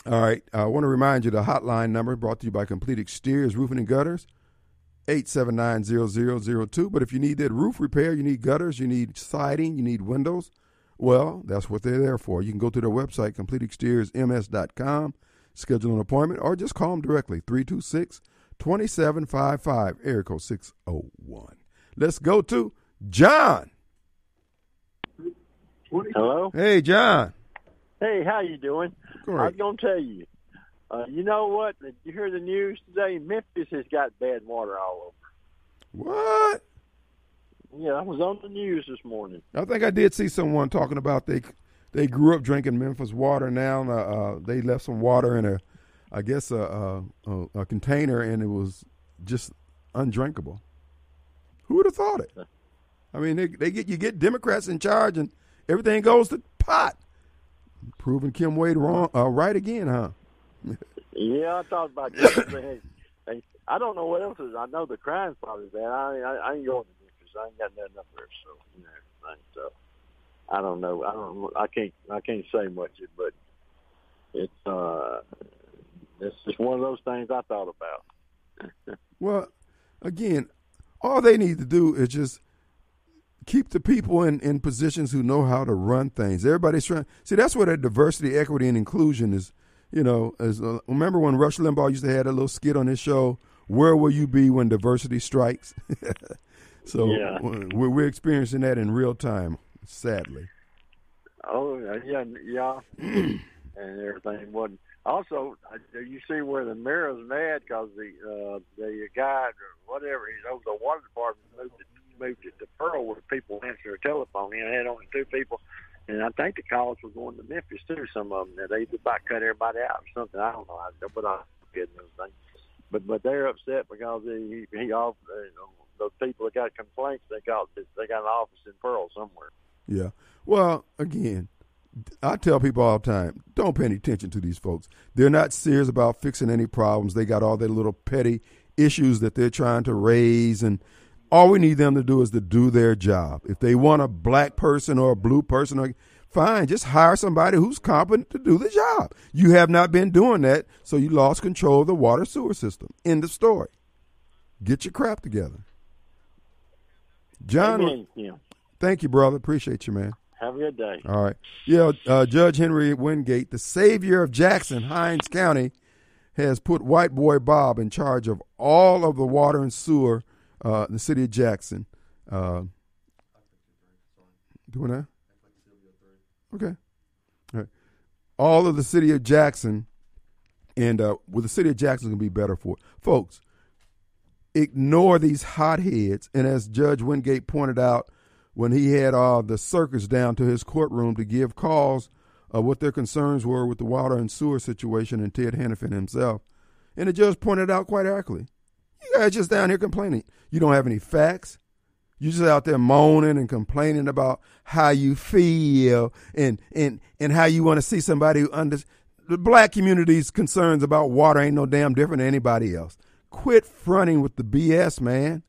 all right. I want to remind you the hotline number brought to you by Complete Exteriors Roofing and Gutters. 879-0002. But if you need that roof repair, you need gutters, you need siding, you need windows, well, that's what they're there for. You can go to their website, completeexteriorsms.com, schedule an appointment, or just call them directly, 326 2755, area code 601. Let's go to John. Hello. Hey, John. Hey, how you doing? Great. I was gonna tell you. Uh, you know what? Did you hear the news today? Memphis has got bad water all over. What? Yeah, I was on the news this morning. I think I did see someone talking about they they grew up drinking Memphis water. Now uh, uh, they left some water in a, I guess a, a, a container, and it was just undrinkable. Who would have thought it? I mean, they, they get you get Democrats in charge, and everything goes to pot. Proving Kim Wade wrong, uh, right again, huh? Yeah, I thought about that. They had- they- I don't know what else is. I know the crime's probably bad. I, I, I ain't going to Memphis. I ain't got nothing up there, so you know, everything. So I don't know. I don't. I can't. I can't say much, but it's uh, it's just one of those things I thought about. Well, again, all they need to do is just keep the people in, in positions who know how to run things. Everybody's trying. See, that's where that diversity, equity, and inclusion is. You know, as uh, remember when Rush Limbaugh used to have a little skit on his show, "Where will you be when diversity strikes?" so Yeah. we're, we're experiencing that in real time, sadly. Oh yeah, yeah, and everything wasn't. Also, you see where the mayor's mad because the uh, the guy, or whatever, he's over the water department moved moved it to Pearl where people answer their telephone. He had only two people, and I think the calls were going to Memphis too. Some of them, they about cut everybody out or something. I don't know, I- but I getting those things. But but they're upset because he he off uh, you know, those people that got complaints. They got they got an office in Pearl somewhere. Yeah. Well, again, I tell people all the time, don't pay any attention to these folks. They're not serious about fixing any problems. They got all their little petty issues that they're trying to raise and all we need them to do is to do their job. If they want a black person or a blue person or fine, just hire somebody who's competent to do the job. You have not been doing that, so you lost control of the water sewer system. End of story. Get your crap together. John, Amen. Yeah. thank you, brother. Appreciate you, man. Have a good day. All right. Yeah, uh, Judge Henry Wingate, the savior of Jackson, Hinds County, has put White Boy Bob in charge of all of the water and sewer uh, in the city of Jackson. Uh, doing that? Okay. All right. All of the city of Jackson, and uh, well, the city of Jackson to be better for it. Folks, ignore these hotheads. And as Judge Wingate pointed out, when he had uh, the circus down to his courtroom to give cause of what their concerns were with the water and sewer situation and Ted Henifin himself. And the judge pointed out quite accurately. You guys just down here complaining. You don't have any facts. You're just out there moaning and complaining about how you feel and and and how you want to see somebody who under the black community's concerns about water ain't no damn different than anybody else. Quit fronting with the BS, man.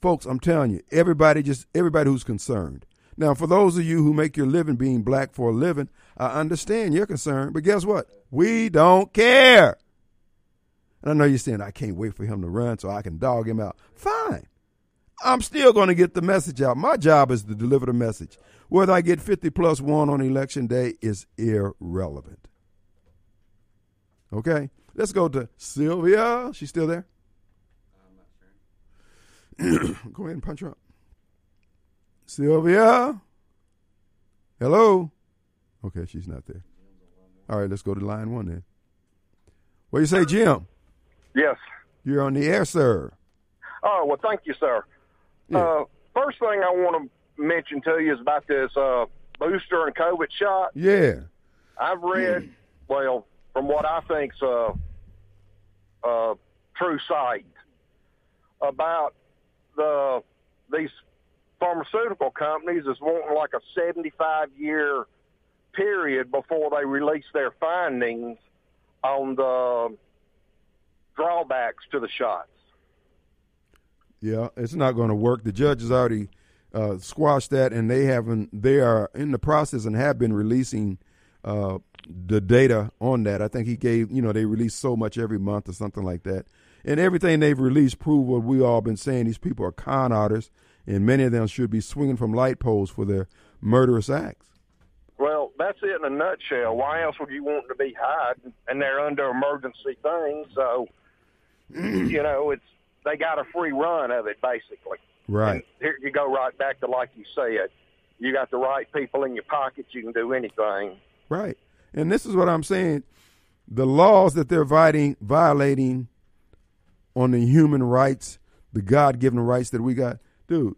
Folks, I'm telling you, everybody just everybody who's concerned. Now, for those of you who make your living being black for a living, I understand your concern, but guess what? We don't care. And I know you're saying I can't wait for him to run so I can dog him out. Fine. I'm still going to get the message out. My job is to deliver the message. Whether I get 50 plus one on election day is irrelevant. Okay? Let's go to Sylvia. She's still there? go ahead and punch her up. Sylvia? Hello? Okay, she's not there. All right, let's go to line one then. What do you say, Jim? Yes. You're on the air, sir. Oh, well, thank you, sir. Yeah. Uh, first thing I want to mention to you is about this uh, booster and COVID shot. Yeah. I've read, well, from what I think's a, a true sight about the these pharmaceutical companies is wanting like a 75 year period before they release their findings on the drawbacks to the shots. Yeah, it's not going to work. The judge has already uh, squashed that, and they haven't. They are in the process and have been releasing uh, the data on that. I think he gave, you know, they release so much every month or something like that, and everything they've released prove what we all been saying. These people are con artists, and many of them should be swinging from light poles for their murderous acts. Well, that's it in a nutshell. Why else would you want to be hiding? And they're under emergency things, so you know, it's they got a free run of it basically. Right. And here you go right back to like you said. You got the right people in your pockets, you can do anything. Right. And this is what I'm saying. The laws that they're violating, violating on the human rights, the God given rights that we got, dude,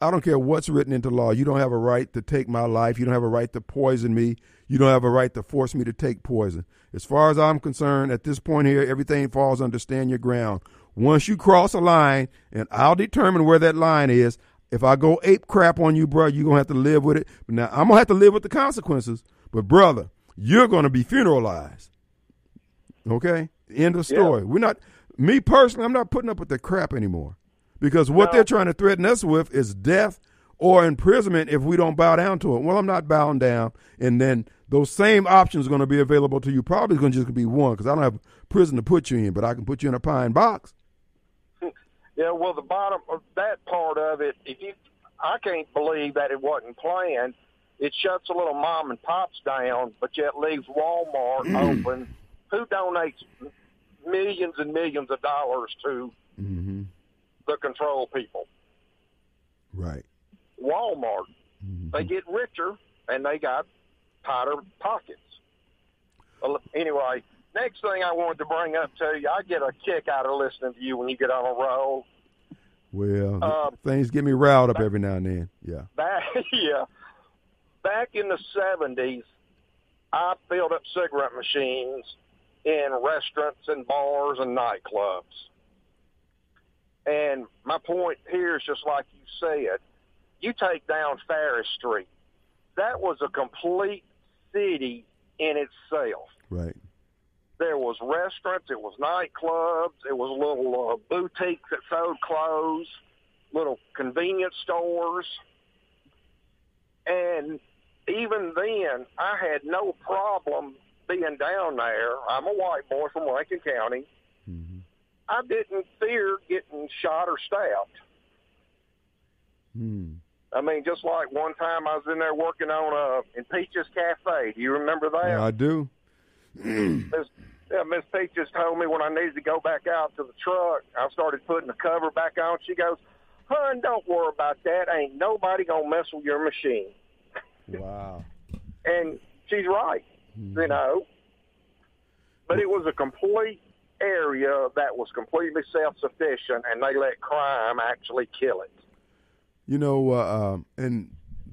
I don't care what's written into law. You don't have a right to take my life. You don't have a right to poison me. You don't have a right to force me to take poison. As far as I'm concerned, at this point here, everything falls under stand your ground. Once you cross a line, and I'll determine where that line is. If I go ape crap on you, bro, you're gonna have to live with it. But now I'm gonna have to live with the consequences. But brother, you're gonna be funeralized. Okay? End of story. We're not me personally, I'm not putting up with the crap anymore. Because what No. they're trying to threaten us with is death or imprisonment if we don't bow down to it. Well, I'm not bowing down. And then those same options are going to be available to you. Probably going to just be one because I don't have prison to put you in, but I can put you in a pine box. Yeah, well, the bottom of that part of it, if you, I can't believe that it wasn't planned. It shuts a little mom and pops down, but yet leaves Walmart open. Who donates millions and millions of dollars to Mm-hmm. The control people? Right. Walmart. Mm-hmm. They get richer and they got tighter pockets. Anyway, next thing I wanted to bring up to you, I get a kick out of listening to you when you get on a roll. Well, Um, things get me riled up every now and then. Yeah. Back, yeah, back in the seventies, I filled up cigarette machines in restaurants and bars and nightclubs. And my point here is just like you said, you take down Farish Street. That was a complete city in itself. Right. There was restaurants, it was nightclubs, it was little uh, boutiques that sold clothes, little convenience stores. And even then, I had no problem being down there. I'm a white boy from Lincoln County. Mm-hmm. I didn't fear getting shot or stabbed. Hmm. I mean, just like one time I was in there working on a in Peaches Cafe. Do you remember that? Yeah, I do. Miss, yeah, Miss Peaches told me when I needed to go back out to the truck, I started putting the cover back on. She goes, "Hun, don't worry about that. Ain't nobody gonna mess with your machine." Wow. And she's right, you know. But it was a complete area that was completely self-sufficient, and they let crime actually kill it. You know, uh, um, and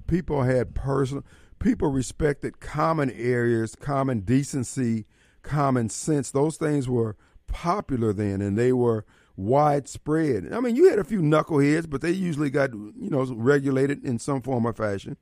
people had personal. People respected common areas, common decency, common sense. Those things were popular then, and they were widespread. I mean, you had a few knuckleheads, but they usually got you know regulated in some form or fashion.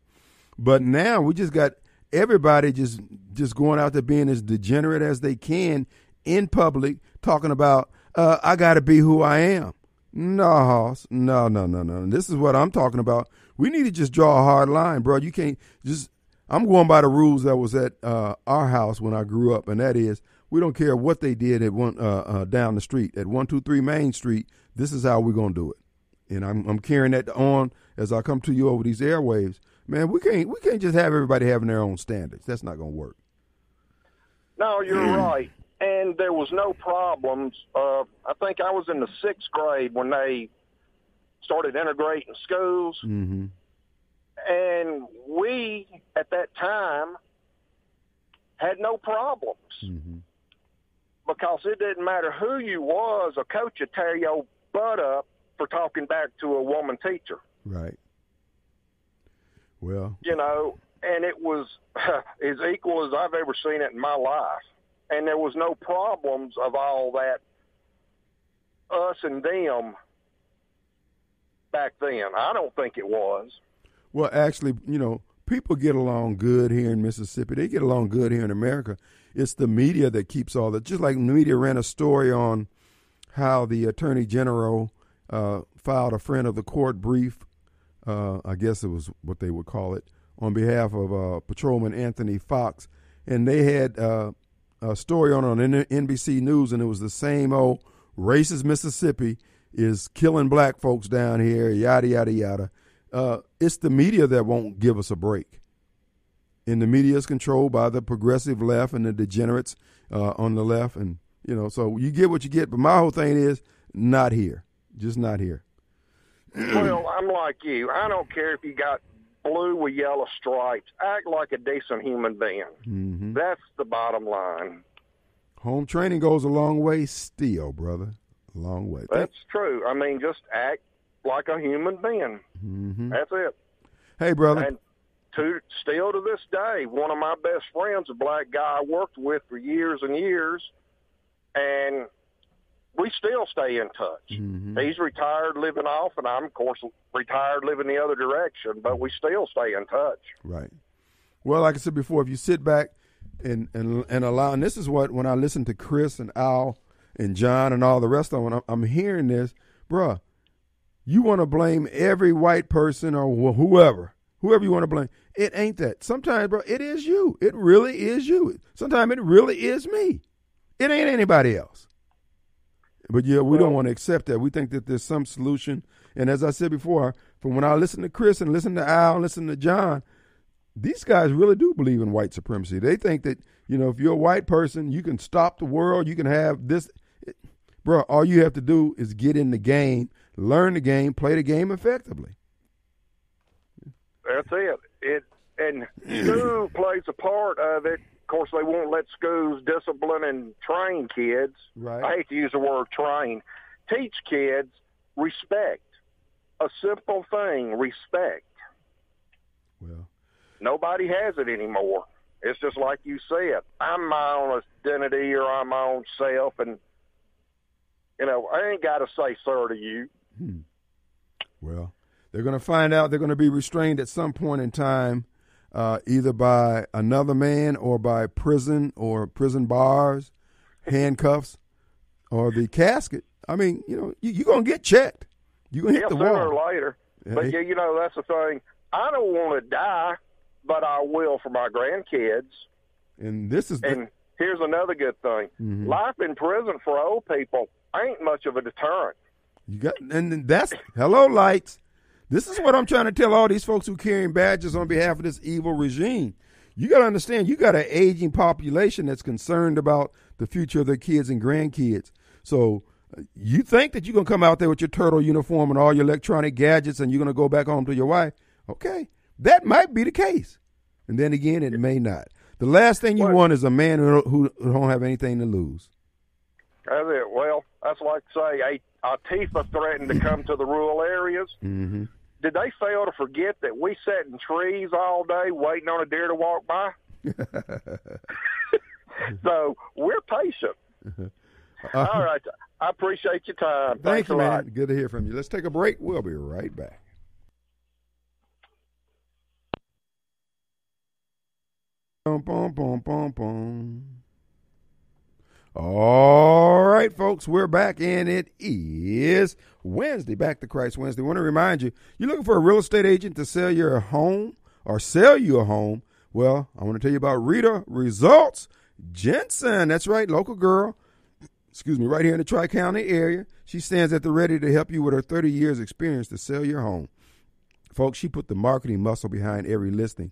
But now we just got everybody just just going out there being as degenerate as they can in public, talking about uh, I got to be who I am. No, Hoss. No, no, no, no. This is what I'm talking about. We need to just draw a hard line, bro. You can't just. I'm going by the rules that was at uh, our house when I grew up, and that is we don't care what they did at one uh, uh, down the street at one two three Main Street. This is how we're gonna do it, and I'm I'm carrying that on as I come to you over these airwaves. Man, we can't we can't just have everybody having their own standards. That's not gonna work. No, you're right. And there was no problems. Uh, I think I was in the sixth grade when they started integrating schools, Mm-hmm. and we at that time had no problems Mm-hmm. because it didn't matter who you was. A coach would tear your butt up for talking back to a woman teacher. Right. Well, you know, and it was as equal as I've ever seen it in my life. And there was no problems of all that us and them back then. I don't think it was. Well, actually, you know, people get along good here in Mississippi. They get along good here in America. It's the media that keeps all that. Just like the media ran a story on how the attorney general uh, filed a friend of the court brief. Uh, I guess it was what they would call it on behalf of uh, Patrolman Anthony Fox, and they had a story on on NBC News, and it was the same old racist Mississippi is killing black folks down here, yada yada yada. Uh, it's the media that won't give us a break. And the media is controlled by the progressive left and the degenerates uh, on the left. And You know, so you get what you get. But my whole thing is not here, just not here. well, I'm like you. I don't care if you got blue with yellow stripes. Act like a decent human being. Mm-hmm. That's the bottom line. Home training goes a long way, still, brother. A long way. That's true. I mean, just act like a human being. Mm-hmm. That's it. Hey, brother. And to still to this day, one of my best friends, a black guy I worked with for years and years, and we still stay in touch. Mm-hmm. He's retired, living off, and I'm of course retired, living the other direction. But we still stay in touch. Right. Well, like I said before, if you sit back and and and allow, and this is what when I listen to Chris and Al and John and all the rest of them, I'm, I'm hearing this, bruh. You want to blame every white person or wh- whoever, whoever you want to blame. It ain't that. Sometimes, bro, it is you. It really is you. Sometimes it really is me. It ain't anybody else. But yeah, we don't want to accept that. We think that there's some solution. And as I said before, from when I listen to Chris and listen to Al and listen to John, these guys really do believe in white supremacy. They think that, you know, if you're a white person, you can stop the world, you can have this. Bro, all you have to do is get in the game, learn the game, play the game effectively. That's it. It and school plays a part of it. Of course, they won't let schools discipline and train kids. Right. I hate to use the word train. Teach kids respect. A simple thing, respect. Well, Nobody has it anymore. It's just like you said. I'm my own identity or I'm my own self, and you know I ain't got to say sir to you. hmm. well, they're going to find out they're going to be restrained at some point in time, uh, either by another man or by prison or prison bars, handcuffs, or the casket. I mean, you know, you, you're going to get checked. You're going to Yeah, hit the sooner or later. But yeah, you know that's the thing. I don't want to die, but I will for my grandkids. And this is the, And here's another good thing: Mhm. life in prison for old people ain't much of a deterrent. You got, and that's hello lights. This is what I'm trying to tell all these folks who carrying badges on behalf of this evil regime. You got to understand, you got an aging population that's concerned about the future of their kids and grandkids. So uh, you think that you're gonna come out there with your turtle uniform and all your electronic gadgets, and you're gonna go back home to your wife? Okay, that might be the case, and then again, it may not. The last thing you want is a man who, who don't have anything to lose. That's it. Well, that's like say a Antifa threatened to come to the rural areas. Mm-hmm. Did they fail to forget that we sat in trees all day waiting on a deer to walk by? so we're patient. Uh, all right. I appreciate your time. Thanks, Thanks a man. lot. Good to hear from you. Let's take a break. We'll be right back. Boom, boom, boom, boom, boom. All right, folks, we're back, and it is Wednesday, Back to Christ Wednesday. I want to remind you, you're looking for a real estate agent to sell your home or sell you a home. Well, I want to tell you about Rita Results Jensen. That's right, local girl excuse me, right here in the Tri County area. She stands at the ready to help you with her 30 years experience to sell your home. Folks, she put the marketing muscle behind every listing.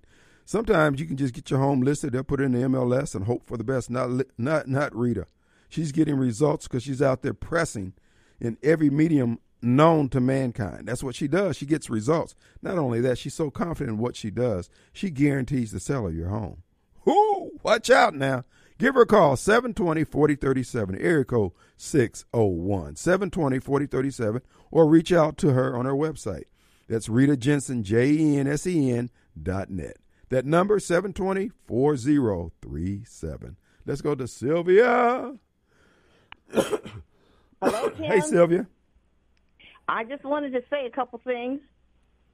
Sometimes you can just get your home listed, they'll put it in the MLS and hope for the best. Not not not Rita. She's getting results because she's out there pressing in every medium known to mankind. That's what she does. She gets results. Not only that, she's so confident in what she does, she guarantees the sale of your home. Whoo! Watch out now. Give her a call, 720 4037, area code 601 720 4037, or reach out to her on her website. That's Rita Jensen, J E N S E N dot net. That number, 720 4037. Let's go to Sylvia. Hello, Kim. Hey, Sylvia. I just wanted to say a couple things.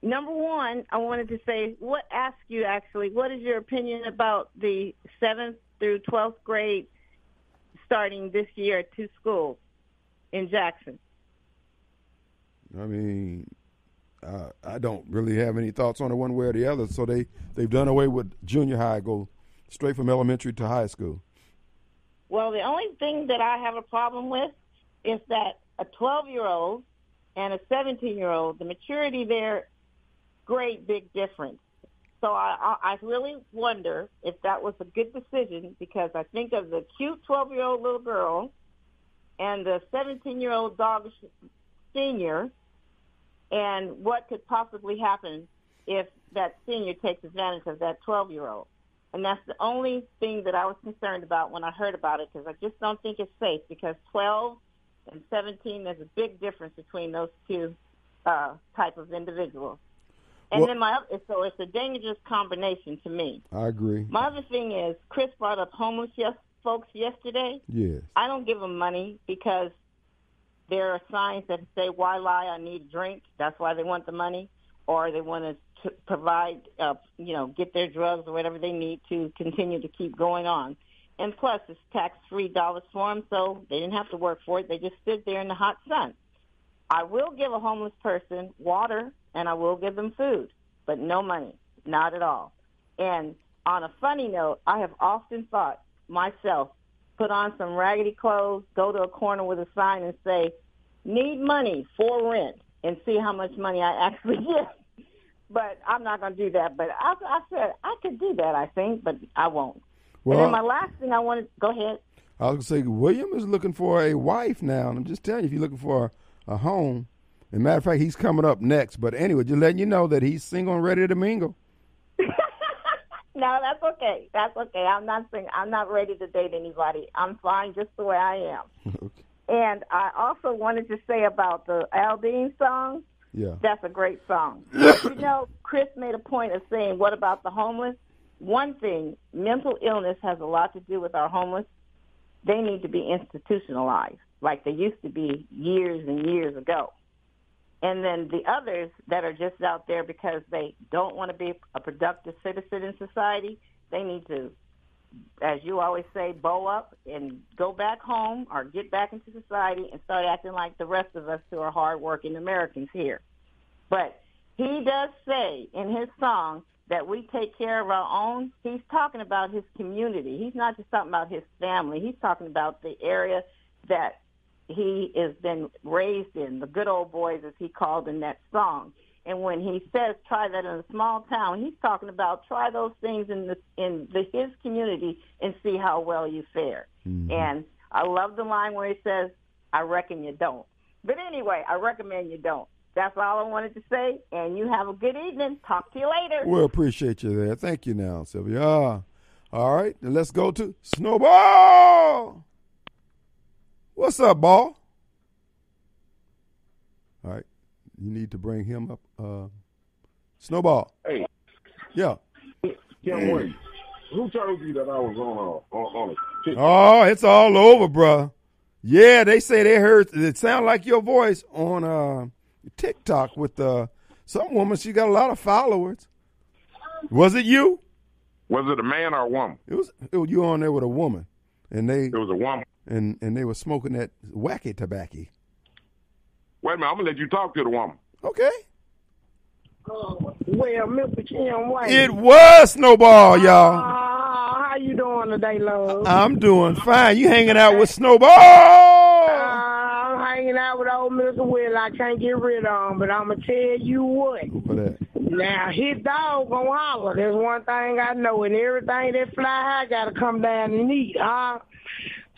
Number one, I wanted to say, what ask you actually, what is your opinion about the seventh through twelfth grade starting this year at two schools in Jackson? I mean, uh, I don't really have any thoughts on it one way or the other. So they they've done away with junior high, go straight from elementary to high school. Well, the only thing that I have a problem with is that a 12 year old and a 17 year old, the maturity there, great big difference. So I, I, really wonder if that was a good decision because I think of the cute 12 year old little girl and the 17 year old dog senior, and what could possibly happen if that senior takes advantage of that 12 year old. And that's the only thing that I was concerned about when I heard about it because I just don't think it's safe because 12 and 17, there's a big difference between those two uh, type of individuals. And Well- then my so it's a dangerous combination to me. I agree. My other thing is Chris brought up homeless yes, folks yesterday. Yes. I don't give them money because there are signs that say, "Why lie? I need a drink." That's why they want the money, or they want to provide, uh, you know, get their drugs or whatever they need to continue to keep going on. And plus, it's tax-free dollars for them, so they didn't have to work for it. They just stood there in the hot sun. I will give a homeless person water and I will give them food, but no money, not at all. And on a funny note, I have often thought myself, put on some raggedy clothes, go to a corner with a sign and say, need money for rent and see how much money I actually get. But I'm not going to do that. But I, I said I could do that, I think, but I won't. Well, and then my last thing I wanted, go ahead. I was gonna say William is looking for a wife now, and I'm just telling you, if you're looking for a, a home, and matter of fact, he's coming up next. But anyway, just letting you know that he's single and ready to mingle. No, that's okay. That's okay. I'm not saying I'm not ready to date anybody. I'm fine just the way I am. And I also wanted to say about the Aldean song. Yeah. That's a great song. you know, Chris made a point of saying, "What about the homeless?" One thing, mental illness has a lot to do with our homeless. They need to be institutionalized, like they used to be years and years ago. And then the others that are just out there because they don't want to be a productive citizen in society, they need to, as you always say, bow up and go back home or get back into society and start acting like the rest of us who are hardworking Americans here. But he does say in his song that we take care of our own. He's talking about his community. He's not just talking about his family. He's talking about the area that he has been raised in, the good old boys, as he called in that song. And when he says try that in a small town, he's talking about try those things in the in the, his community and see how well you fare. And I love the line where he says, "I reckon you don't." But anyway, I recommend you don't. That's all I wanted to say. And you have a good evening. Talk to you later. We appreciate you there. Thank you now, Sylvia. Ah, all right, let's go to Snowball. What's up, ball? All right, you need to bring him up. Uh, Snowball. Hey, Yeah. can't wait. Who told you that I was on a on, on a TikTok? Oh, it's all over, bruh. Yeah, they say they heard it sound like your voice on uh, TikTok with uh, some woman. She got a lot of followers. Was it you? Was it a man or a woman? It was, it was you on there with a woman, and they It was a woman. And and they were smoking that wacky tobacco. Wait a minute, I'm gonna let you talk to the woman. Okay, Well, Mr. Kim Wade. it was Snowball, Uh, y'all. how you doing today, love? I'm doing fine. You hanging out with Snowball? Uh, I'm hanging out with old Mr. Will. I can't get rid of him, but I'm gonna tell you what. For that. Now his dog gonna holler. There's one thing I know, and everything that fly high gotta come down and eat, huh?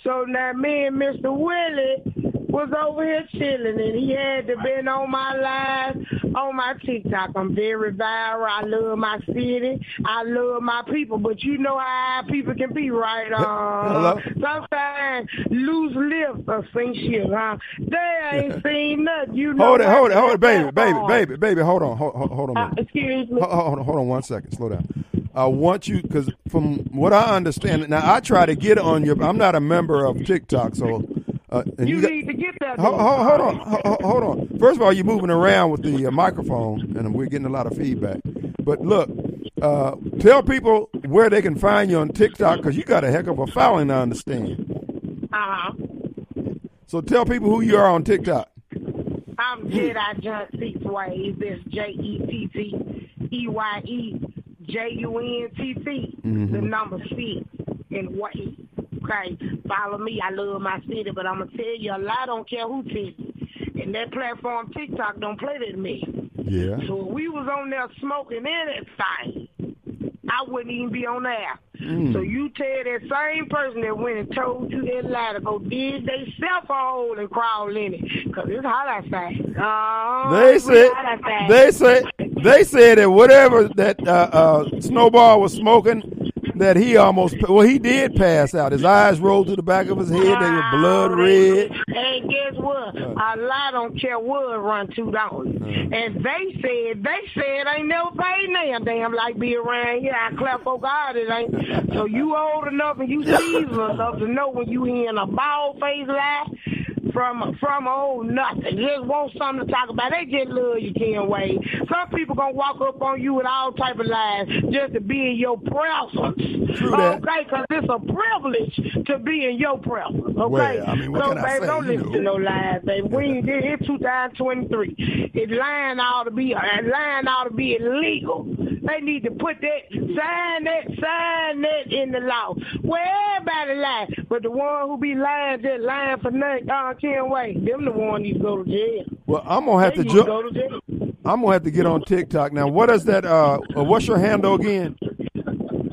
So now me and Mr. Willie was over here chilling, and he had to been on my live, on my TikTok. I'm very viral. I love my city. I love my people, but you know how people can be, right? Uh, sometimes loose lips or some shit, huh? They ain't seen nothing. You know Hold it, hold it, hold it, baby, baby, baby, baby. Hold on, hold, hold, hold on. uh, excuse me. Hold, hold, hold on one second. Slow down. I want you because from what I understand, now I try to get on your. I'm not a member of TikTok, so uh, and You, you got, need to get that. hold, hold, hold on, hold, hold on. First of all, you're moving around with the uh, microphone, and we're getting a lot of feedback. But look, uh, tell people where they can find you on TikTok because you got a heck of a following. I understand. Uh-huh. So tell people who you are on TikTok. I'm Jedi John Six Ways. That's J E T T E Y E J U N T T. Mm-hmm. The number six in way. Okay, follow me. I love my city, but I'm gonna tell you a lot. Don't care who tell you. And that platform TikTok don't play that me. Yeah. So we was on there smoking anything. I wouldn't even be on there. Mm. So you tell that same person that went and told you that lie to go dig they self a hole and crawl in it. Because it's hot outside. Uh, They said outside. they said they said that whatever that uh, uh, Snowball was smoking, that he almost well he did pass out. His eyes rolled to the back of his head. They were blood red. And guess what? A lot don't care what run two dollars. And they said they said ain't never paid now damn like be around here. I clap for God it ain't. So you old enough and you seasoned enough to know when you hearing a bald face lie from from old nothing. Just want something to talk about. They just love you, Kim Wade. Some people gonna walk up on you with all type of lies just to be in your presence. True. Okay, because it's a privilege to be in your presence. Okay, Well, I mean, so baby, don't You listen to no lies, baby. We ain't it 2023. It lying ought to be and lying ought to be illegal. They need to put that sign that sign that in the law. Well, everybody lie, but the one who be lying just lying for nothing, uh, can't wait. Them the one to go to jail. Well, I'm gonna have They to ju- go to jail. I'm gonna have to get on TikTok now. What is that? Uh, uh, what's your handle again?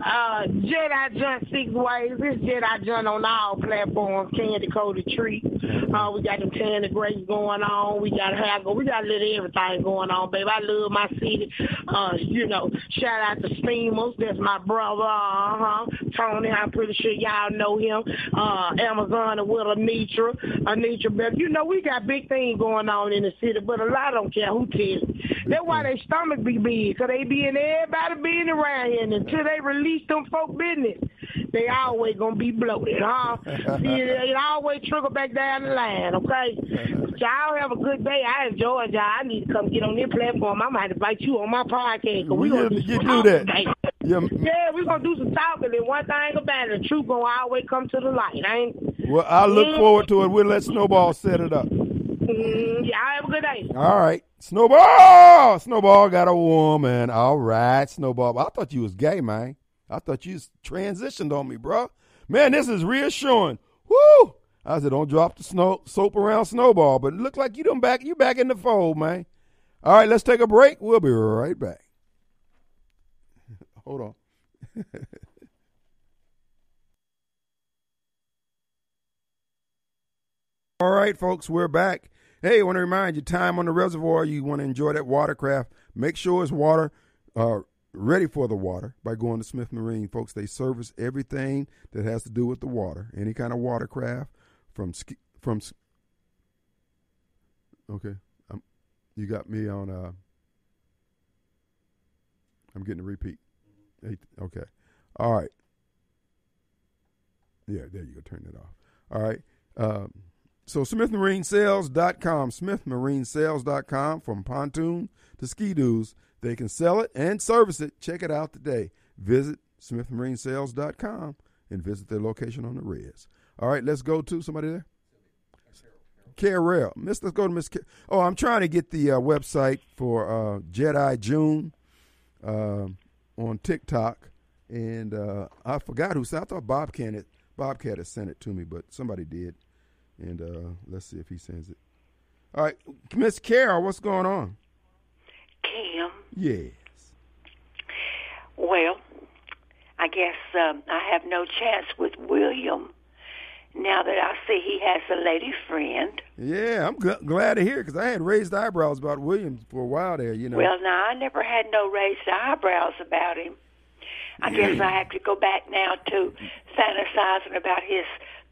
Uh, Jedi John six ways. This Jedi John on all platforms. Candy coated treat. Uh, we got them candy grapes going on. We got hair. We got a little everything going on, baby. I love my city. Uh, you know, shout out to Steamers. That's my brother. Uh huh. Tony. I'm pretty sure y'all know him. Uh, Amazon with Anitra. Anitra, but you know we got big things going on in the city, but a lot don't care who tells. That's why they stomach be big, cause they be in everybody being around here, and until they release them folk business, they always gonna be bloated, huh? See, it, always trickle back down the line, okay? But y'all have a good day. I enjoyed y'all. I need to come get on this platform. I might invite you on my podcast, 'cause we gonna do you do that. today. Yeah, Yeah, we gonna do some talking, and one thing about it, the truth gonna always come to the light, ain't? well, I look forward to it. We'll let Snowball set it up. Mm, y'all have a good day. All right, Snowball. Snowball got a woman. All right, Snowball. I thought you was gay, man. I thought you transitioned on me, bro. Man, this is reassuring. Woo! I said, don't drop the snow soap around Snowball, but it looked like you done back. You back in the fold, man. All right, let's take a break. We'll be right back. Hold on. All right, folks, we're back. Hey, I want to remind you, time on the reservoir. You want to enjoy that watercraft. Make sure it's water uh, ready for the water by going to Smith Marine, folks. They service everything that has to do with the water, any kind of watercraft from ski, from. Okay, um, you got me on. Uh, I'm getting a repeat. Okay, all right. Yeah, there you go. Turn it off. All right. Um, so SmithMarineSales.com, SmithMarineSales.com from pontoon to ski-doos. They can sell it and service it. Check it out today. Visit SmithMarineSales.com and visit their location on the Rez. All right, let's go to somebody there. Carol, Miss, let's go to Miss. Oh, I'm trying to get the uh, website for uh, Jedi June um on TikTok, and uh, I forgot who sent. I thought Bobcat Bobcat had sent it to me, but somebody did. And uh, let's see if he sends it. All right, Miss Carol, what's going on? Kim, Yes. well, I guess um, I have no chance with William now that I see he has a lady friend. Yeah, I'm gl- glad to hear because I had raised eyebrows about Williams for a while there. You know. Well, now I never had no raised eyebrows about him. I guess I have to go back now to fantasizing about his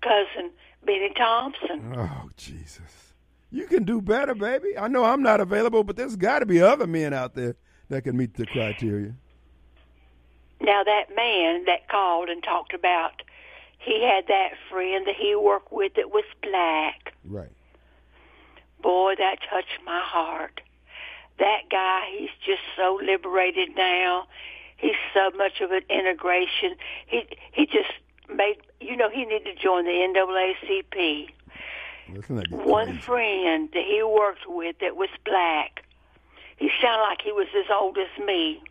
cousin Benny Thompson. oh Jesus, you can do better, baby. I know I'm not available, but there's got to be other men out there that can meet the criteria. Now that man that called and talked about he had that friend that he worked with that was black. Right. Boy, that touched my heart. That guy, he's just so liberated now. He's so much of an integration. He he just made you know he needed to join the NAACP. Listen, that get One crazy. friend that he worked with that was black. He sounded like he was as old as me.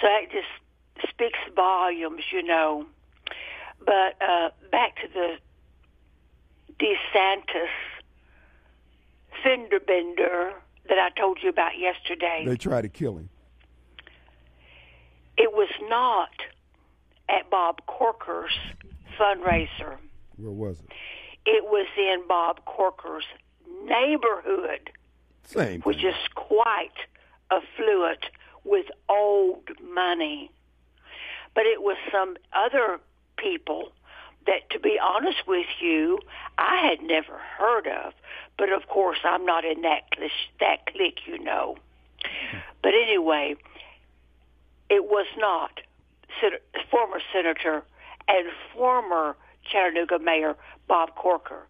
So that just speaks volumes, you know. But uh, back to the DeSantis fender bender that I told you about yesterday. They tried to kill him. it was not at Bob Corker's fundraiser. Where was it? It was in Bob Corker's neighborhood, Same. which is quite affluent with old money. But it was some other people that, to be honest with you, I had never heard of. But of course, I'm not in that clique, that clique, you know. But anyway, it was not Sen- former senator and former Chattanooga mayor Bob Corker.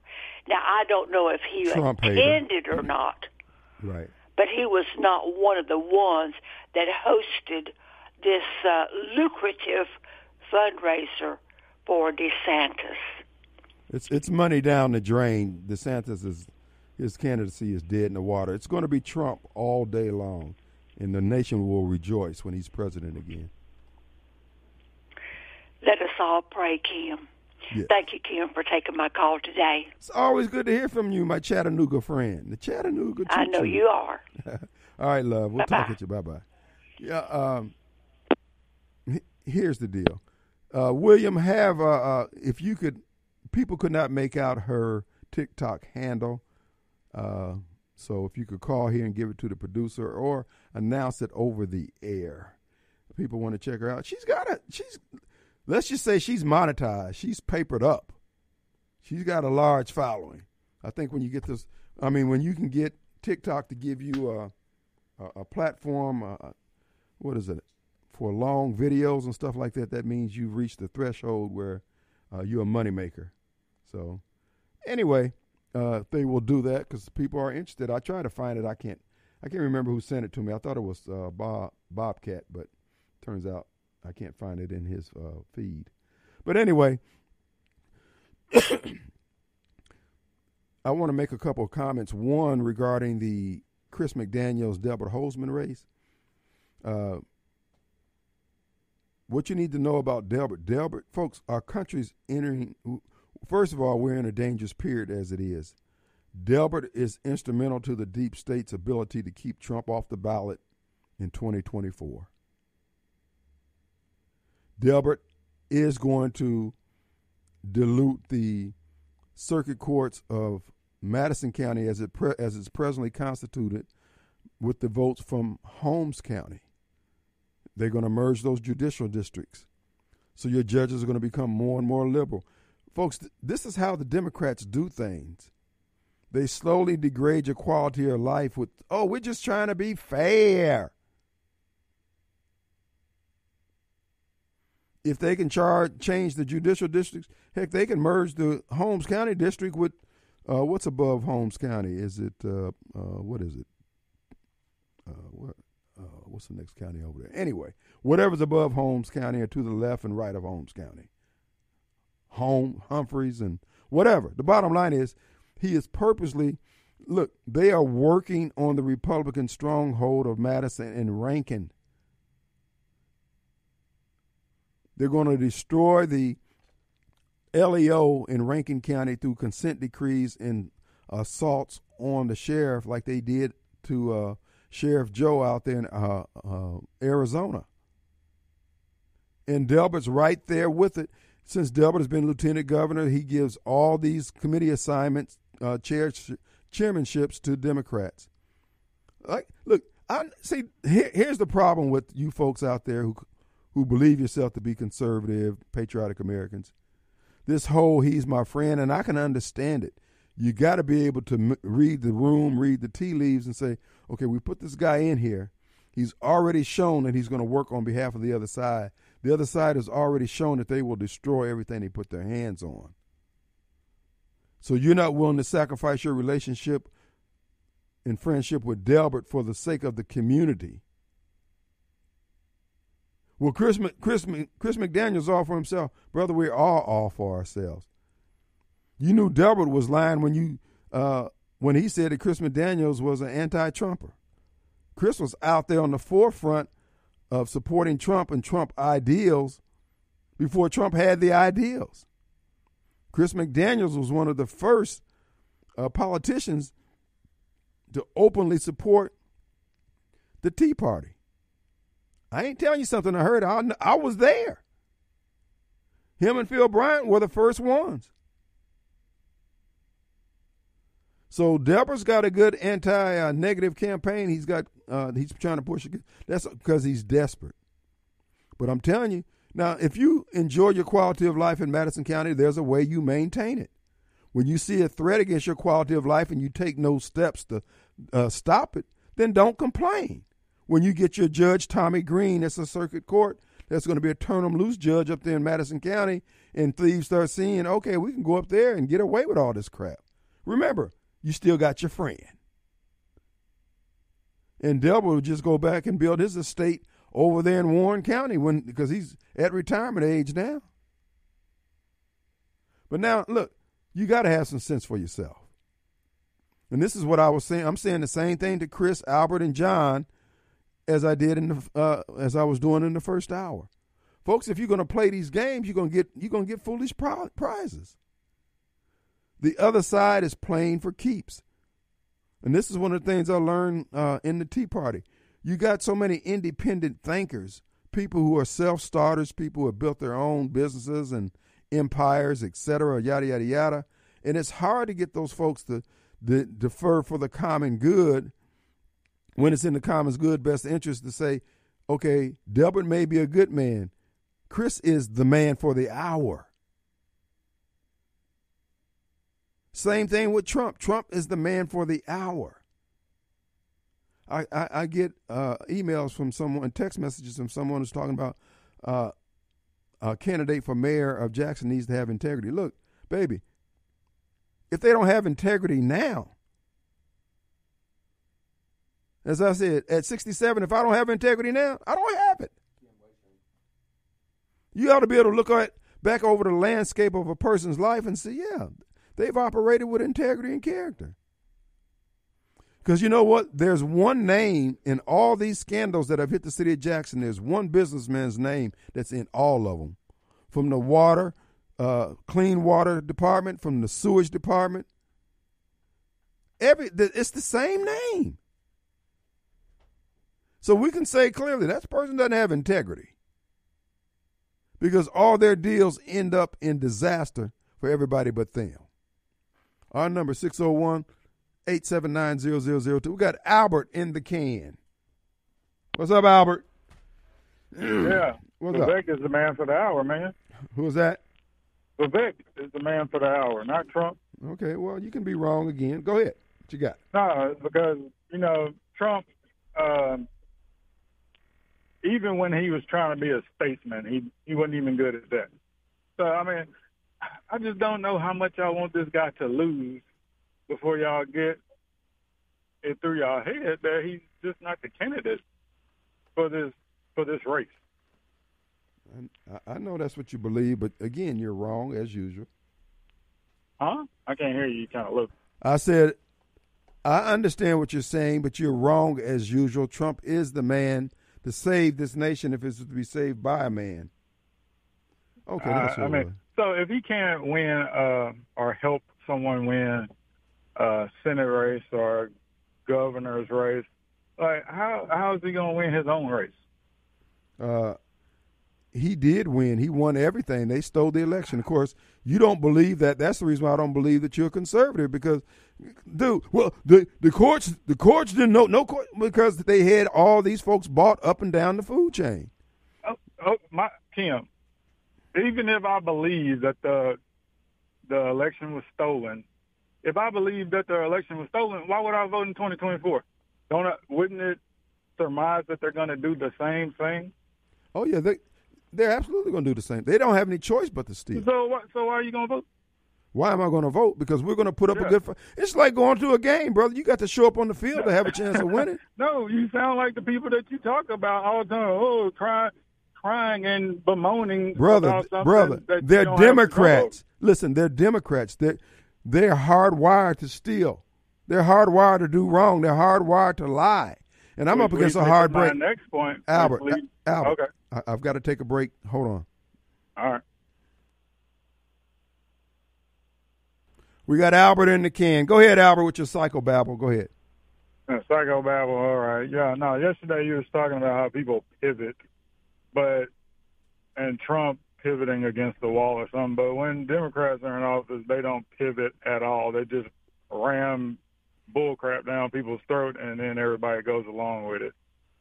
Now I don't know if he Trump hater. attended or not, right. but he was not one of the ones that hosted this uh, lucrative fundraiser for DeSantis. It's it's money down the drain. DeSantis is his candidacy is dead in the water. It's going to be Trump all day long, and the nation will rejoice when he's president again. Let us all pray, Kim. Yeah. Thank you, Kim, for taking my call today. It's always good to hear from you, my Chattanooga friend. The Chattanooga. I know you are. All right, love. We'll talk Bye-bye. at you. Bye bye. Yeah. Um. Here's the deal, uh, William. Have uh, uh, if you could, people could not make out her TikTok handle. Uh, so if you could call here and give it to the producer or announce it over the air, people want to check her out. She's got a. She's. Let's just say she's monetized. She's papered up. She's got a large following. I think when you get this, I mean, when you can get TikTok to give you a a, a platform, uh, what is it, for long videos and stuff like that, that means you've reached the threshold where uh, you're a moneymaker. So, anyway, uh, they will do that because people are interested. I try to find it. I can't. I can't remember who sent it to me. I thought it was uh, Bob Bobcat, but turns out I can't find it in his uh, feed. But anyway, I want to make a couple of comments. One regarding the Chris McDaniels Delbert Hosemann race. Uh, what you need to know about Delbert, Delbert, folks, our country's entering. First of all, we're in a dangerous period as it is. Delbert is instrumental to the deep state's ability to keep Trump off the ballot in 2024. Delbert is going to dilute the circuit courts of Madison County as it as it's presently constituted with the votes from Holmes County. They're going to merge those judicial districts. So your judges are going to become more and more liberal. Folks, th- this is how the Democrats do things. They slowly degrade your quality of life with, oh, we're just trying to be fair. If they can charge, change the judicial districts, heck, they can merge the Holmes County district with uh, what's above Holmes County? Is it uh, uh, what is it? Uh, what, uh, what's the next county over there? Anyway, whatever's above Holmes County or to the left and right of Holmes County, Home Humphreys and whatever. The bottom line is, he is purposely. Look, they are working on the Republican stronghold of Madison and Rankin. They're going to destroy the LEO in Rankin County through consent decrees and assaults on the sheriff, like they did to uh, Sheriff Joe out there in uh, uh, Arizona. And Delbert's right there with it. Since Delbert has been lieutenant governor, he gives all these committee assignments, uh, chair, chairmanships to Democrats. Like, look, I see. Here, here's the problem with you folks out there who who believe yourself to be conservative, patriotic Americans. This whole "he's my friend" and I can understand it. You got to be able to read the room, read the tea leaves, and say, "Okay, we put this guy in here. He's already shown that he's going to work on behalf of the other side. The other side has already shown that they will destroy everything they put their hands on." So you're not willing to sacrifice your relationship and friendship with Delbert for the sake of the community. Well, Chris, Chris, Chris McDaniel's all for himself. Brother, we're all all for ourselves. You knew Delbert was lying when you uh, when he said that Chris McDaniels was an anti-Trumper. Chris was out there on the forefront of supporting Trump and Trump ideals before Trump had the ideals. Chris McDaniels was one of the first uh, politicians to openly support the Tea Party. I ain't telling you something I heard. I, I was there. Him and Phil Bryant were the first ones. So Delbert's got a good anti-negative campaign. He's got uh, he's trying to push it. That's because he's desperate. But I'm telling you now, if you enjoy your quality of life in Madison County, there's a way you maintain it. When you see a threat against your quality of life and you take no steps to uh, stop it, then don't complain. When you get your judge Tommy Green, that's a circuit court, that's going to be a turn 'em loose judge up there in Madison County, and thieves start seeing, okay, we can go up there and get away with all this crap. Remember, you still got your friend. And Delbert will just go back and build his estate over there in Warren County when because he's at retirement age now. But now, look, you got to have some sense for yourself. And this is what I was saying. I'm saying the same thing to Chris, Albert, and John as I did in the uh, as I was doing in the first hour. Folks, if you're going to play these games, you're going to get you're going to get foolish prizes. The other side is playing for keeps. And this is one of the things I learned uh, in the Tea Party. You got so many independent thinkers, people who are self starters, people who have built their own businesses and empires, etc., yada, yada, yada. And it's hard to get those folks to, to defer for the common good when it's in the common good best interest to say, okay, Delbert may be a good man. Chris is the man for the hour. Same thing with Trump. Trump is the man for the hour. I, I, I get uh, emails from someone, text messages from someone who's talking about uh, a candidate for mayor of Jackson needs to have integrity. Look, baby, if they don't have integrity now, as I said, at 67, if I don't have integrity now, I don't have it. You ought to be able to look at back over the landscape of a person's life and see, yeah, they've operated with integrity and character. Because you know what? There's one name in all these scandals that have hit the city of Jackson. There's one businessman's name that's in all of them. From the water, uh, clean water department, from the sewage department. Every it's the same name. So we can say clearly that person doesn't have integrity. Because all their deals end up in disaster for everybody but them. Our number 601 879 0002. We got Albert in the can. What's up, Albert? yeah. What's Vivek up? is the man for the hour, man. Who's that? Vivek is the man for the hour, not Trump. Okay, well, you can be wrong again. Go ahead. What you got? No, because, you know, Trump, um, even when he was trying to be a statesman, he, he wasn't even good at that. So, I mean, I just don't know how much I want this guy to lose before y'all get it through y'all head that he's just not the candidate for this for this race. I, I know that's what you believe, but again, you're wrong as usual. Huh? I can't hear you. You kind of look. I said, I understand what you're saying, but you're wrong as usual. Trump is the man to save this nation if it's to be saved by a man. Okay, that's uh, I mean, so if he can't win uh, or help someone win a Senate race or governor's race. Like, how how is he going to win his own race? Uh, he did win. He won everything. They stole the election. Of course, you don't believe that. That's the reason why I don't believe that you're a conservative. Because, dude, well, the the courts the courts didn't know no court because they had all these folks bought up and down the food chain. Oh, oh my Kim. Even if I believe that the the election was stolen, if I believe that the election was stolen, why would I vote in 2024? Don't I, wouldn't it surmise that they're going to do the same thing? Oh yeah, they they're absolutely going to do the same. They don't have any choice but to steal. So what? So why are you going to vote? Why am I going to vote? Because we're going to put up Yeah. a good. Fight. It's like going to a game, brother. You got to show up on the field to have a chance of winning. No, you sound like the people that you talk about all the time. Oh, crying, crying and bemoaning, brother, about something brother. They're don't have control Democrats. Listen, they're Democrats. They're they're hardwired to steal. They're hardwired to do wrong. They're hardwired to lie. And I'm up against a hard break. next point, Albert, A- Albert. Okay. I, I've got to take a break. Hold on. All right. We got Albert in the can. Go ahead, Albert, with your psychobabble. Go ahead. Uh, Psychobabble, all right. Yeah, no, yesterday you was talking about how people pivot, but, and Trump pivoting against the wall or something, but when Democrats are in office, they don't pivot at all. They just ram bullcrap down people's throat and then everybody goes along with it.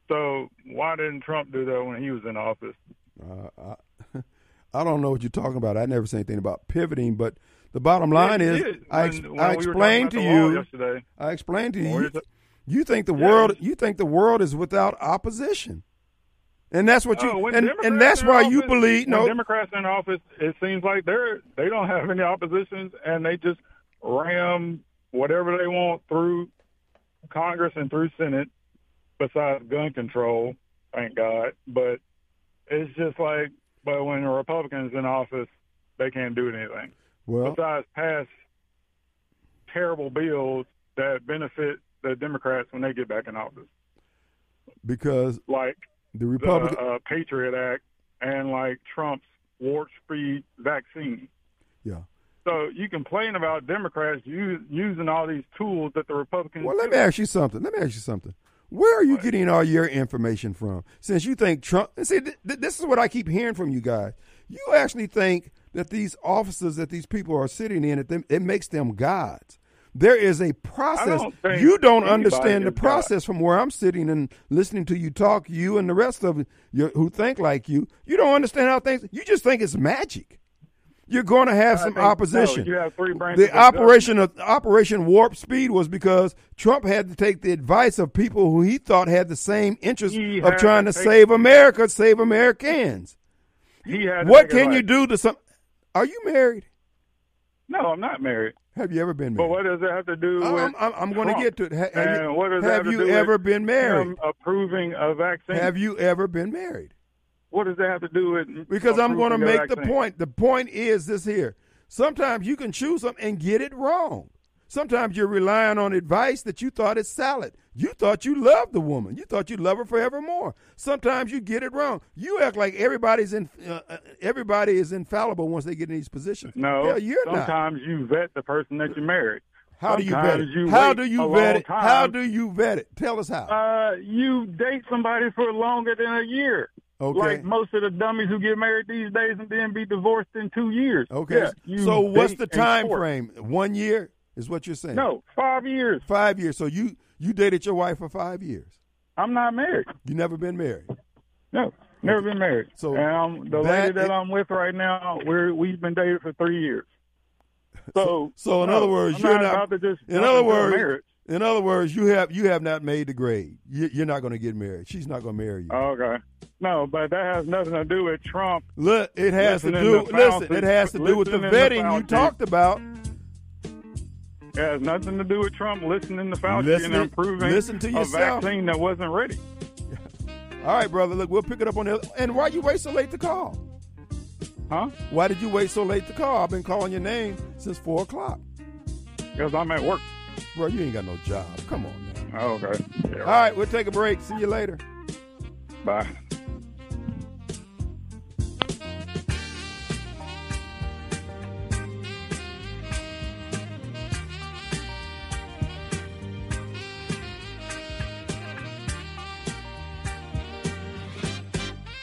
So why didn't Trump do that when he was in office? Uh, I, I don't know what you're talking about. I never said anything about pivoting, but the bottom line is, did I, ex- when I we explained about to you. yesterday. I explained to you. You think the Yeah. world? You think the world is without opposition, and that's what you. When and, Democrats and that's why you office- believe. when No, Democrats in office, it seems like they're they don't have any oppositions, and they just ram whatever they want through Congress and through Senate, besides gun control. Thank God, but it's just like, but when the Republicans in office, they can't do anything well, besides pass terrible bills that benefit the Democrats when they get back in office, because like the Republican. the uh, Patriot Act and like Trump's warp speed vaccine. yeah. So you complain about Democrats use, using all these tools that the Republicans. Well, let do. me ask you something. Let me ask you something. Where are you getting all your information from? Since you think Trump, and see, th- th- this is what I keep hearing from you guys. You actually think that these offices that these people are sitting in, it, them- it makes them gods. There is a process. don't You don't understand the is God. process from where I'm sitting and listening to you talk. You and the rest of you who think like you, you don't understand how things. You just think it's magic. You're going to have I some opposition. you have three branches the operation of Operation Warp Speed was because Trump had to take the advice of people who he thought had the same interest He of trying to to save America, save Americans. He had What can you do to some? Are you married? No, I'm not married. Have you ever been But married? what does it have to do I'm. I'm, I'm going to get to it. Have, And you, what does have have to you ever been married? Approving a vaccine. Have you ever been married? What does that have to do with? Because I'm going to make the point. The point is this here. Sometimes you can choose something and get it wrong. Sometimes you're relying on advice that you thought is solid. You thought you loved the woman. You thought you love her forevermore. Sometimes you get it wrong. You act like everybody's in. Uh, uh, everybody is infallible once they get in these positions. No, Hell, you're not. sometimes you vet the person that you married. How do you vet it? you How do you vet it? time. How do you vet it? Tell us how. Uh, you date somebody for longer than a year. Okay. Like most of the dummies who get married these days and then be divorced in two years. Okay. Yeah, so what's the time frame? One year is what you're saying. No, five years. Five years. So you you dated your wife for five years. I'm not married. You never been married. No, never been married. So I'm, the that lady that i- I'm with right now, we're we've been dated for three years. So, So in no, other words, I'm you're not, not. about to just in other words. In other words, you have you have not made the grade. You, you're not going to get married. She's not going to marry you. Okay. No, but that has nothing to do with Trump. Look, it has to do. to Listen, it has to do with the vetting you talked about. It has nothing to do with Trump listening to Fauci Listen- and improving listen to yourself. a vaccine that wasn't ready. All right, brother. Look, we'll pick it up on the. And why you wait so late to call? Huh? Why did you wait so late to call? I've been calling your name since four o'clock. Because I'm at work. Bro, you ain't got no job. Come on now. Oh, okay. Yeah, All right, we'll take a break. See you later. Bye.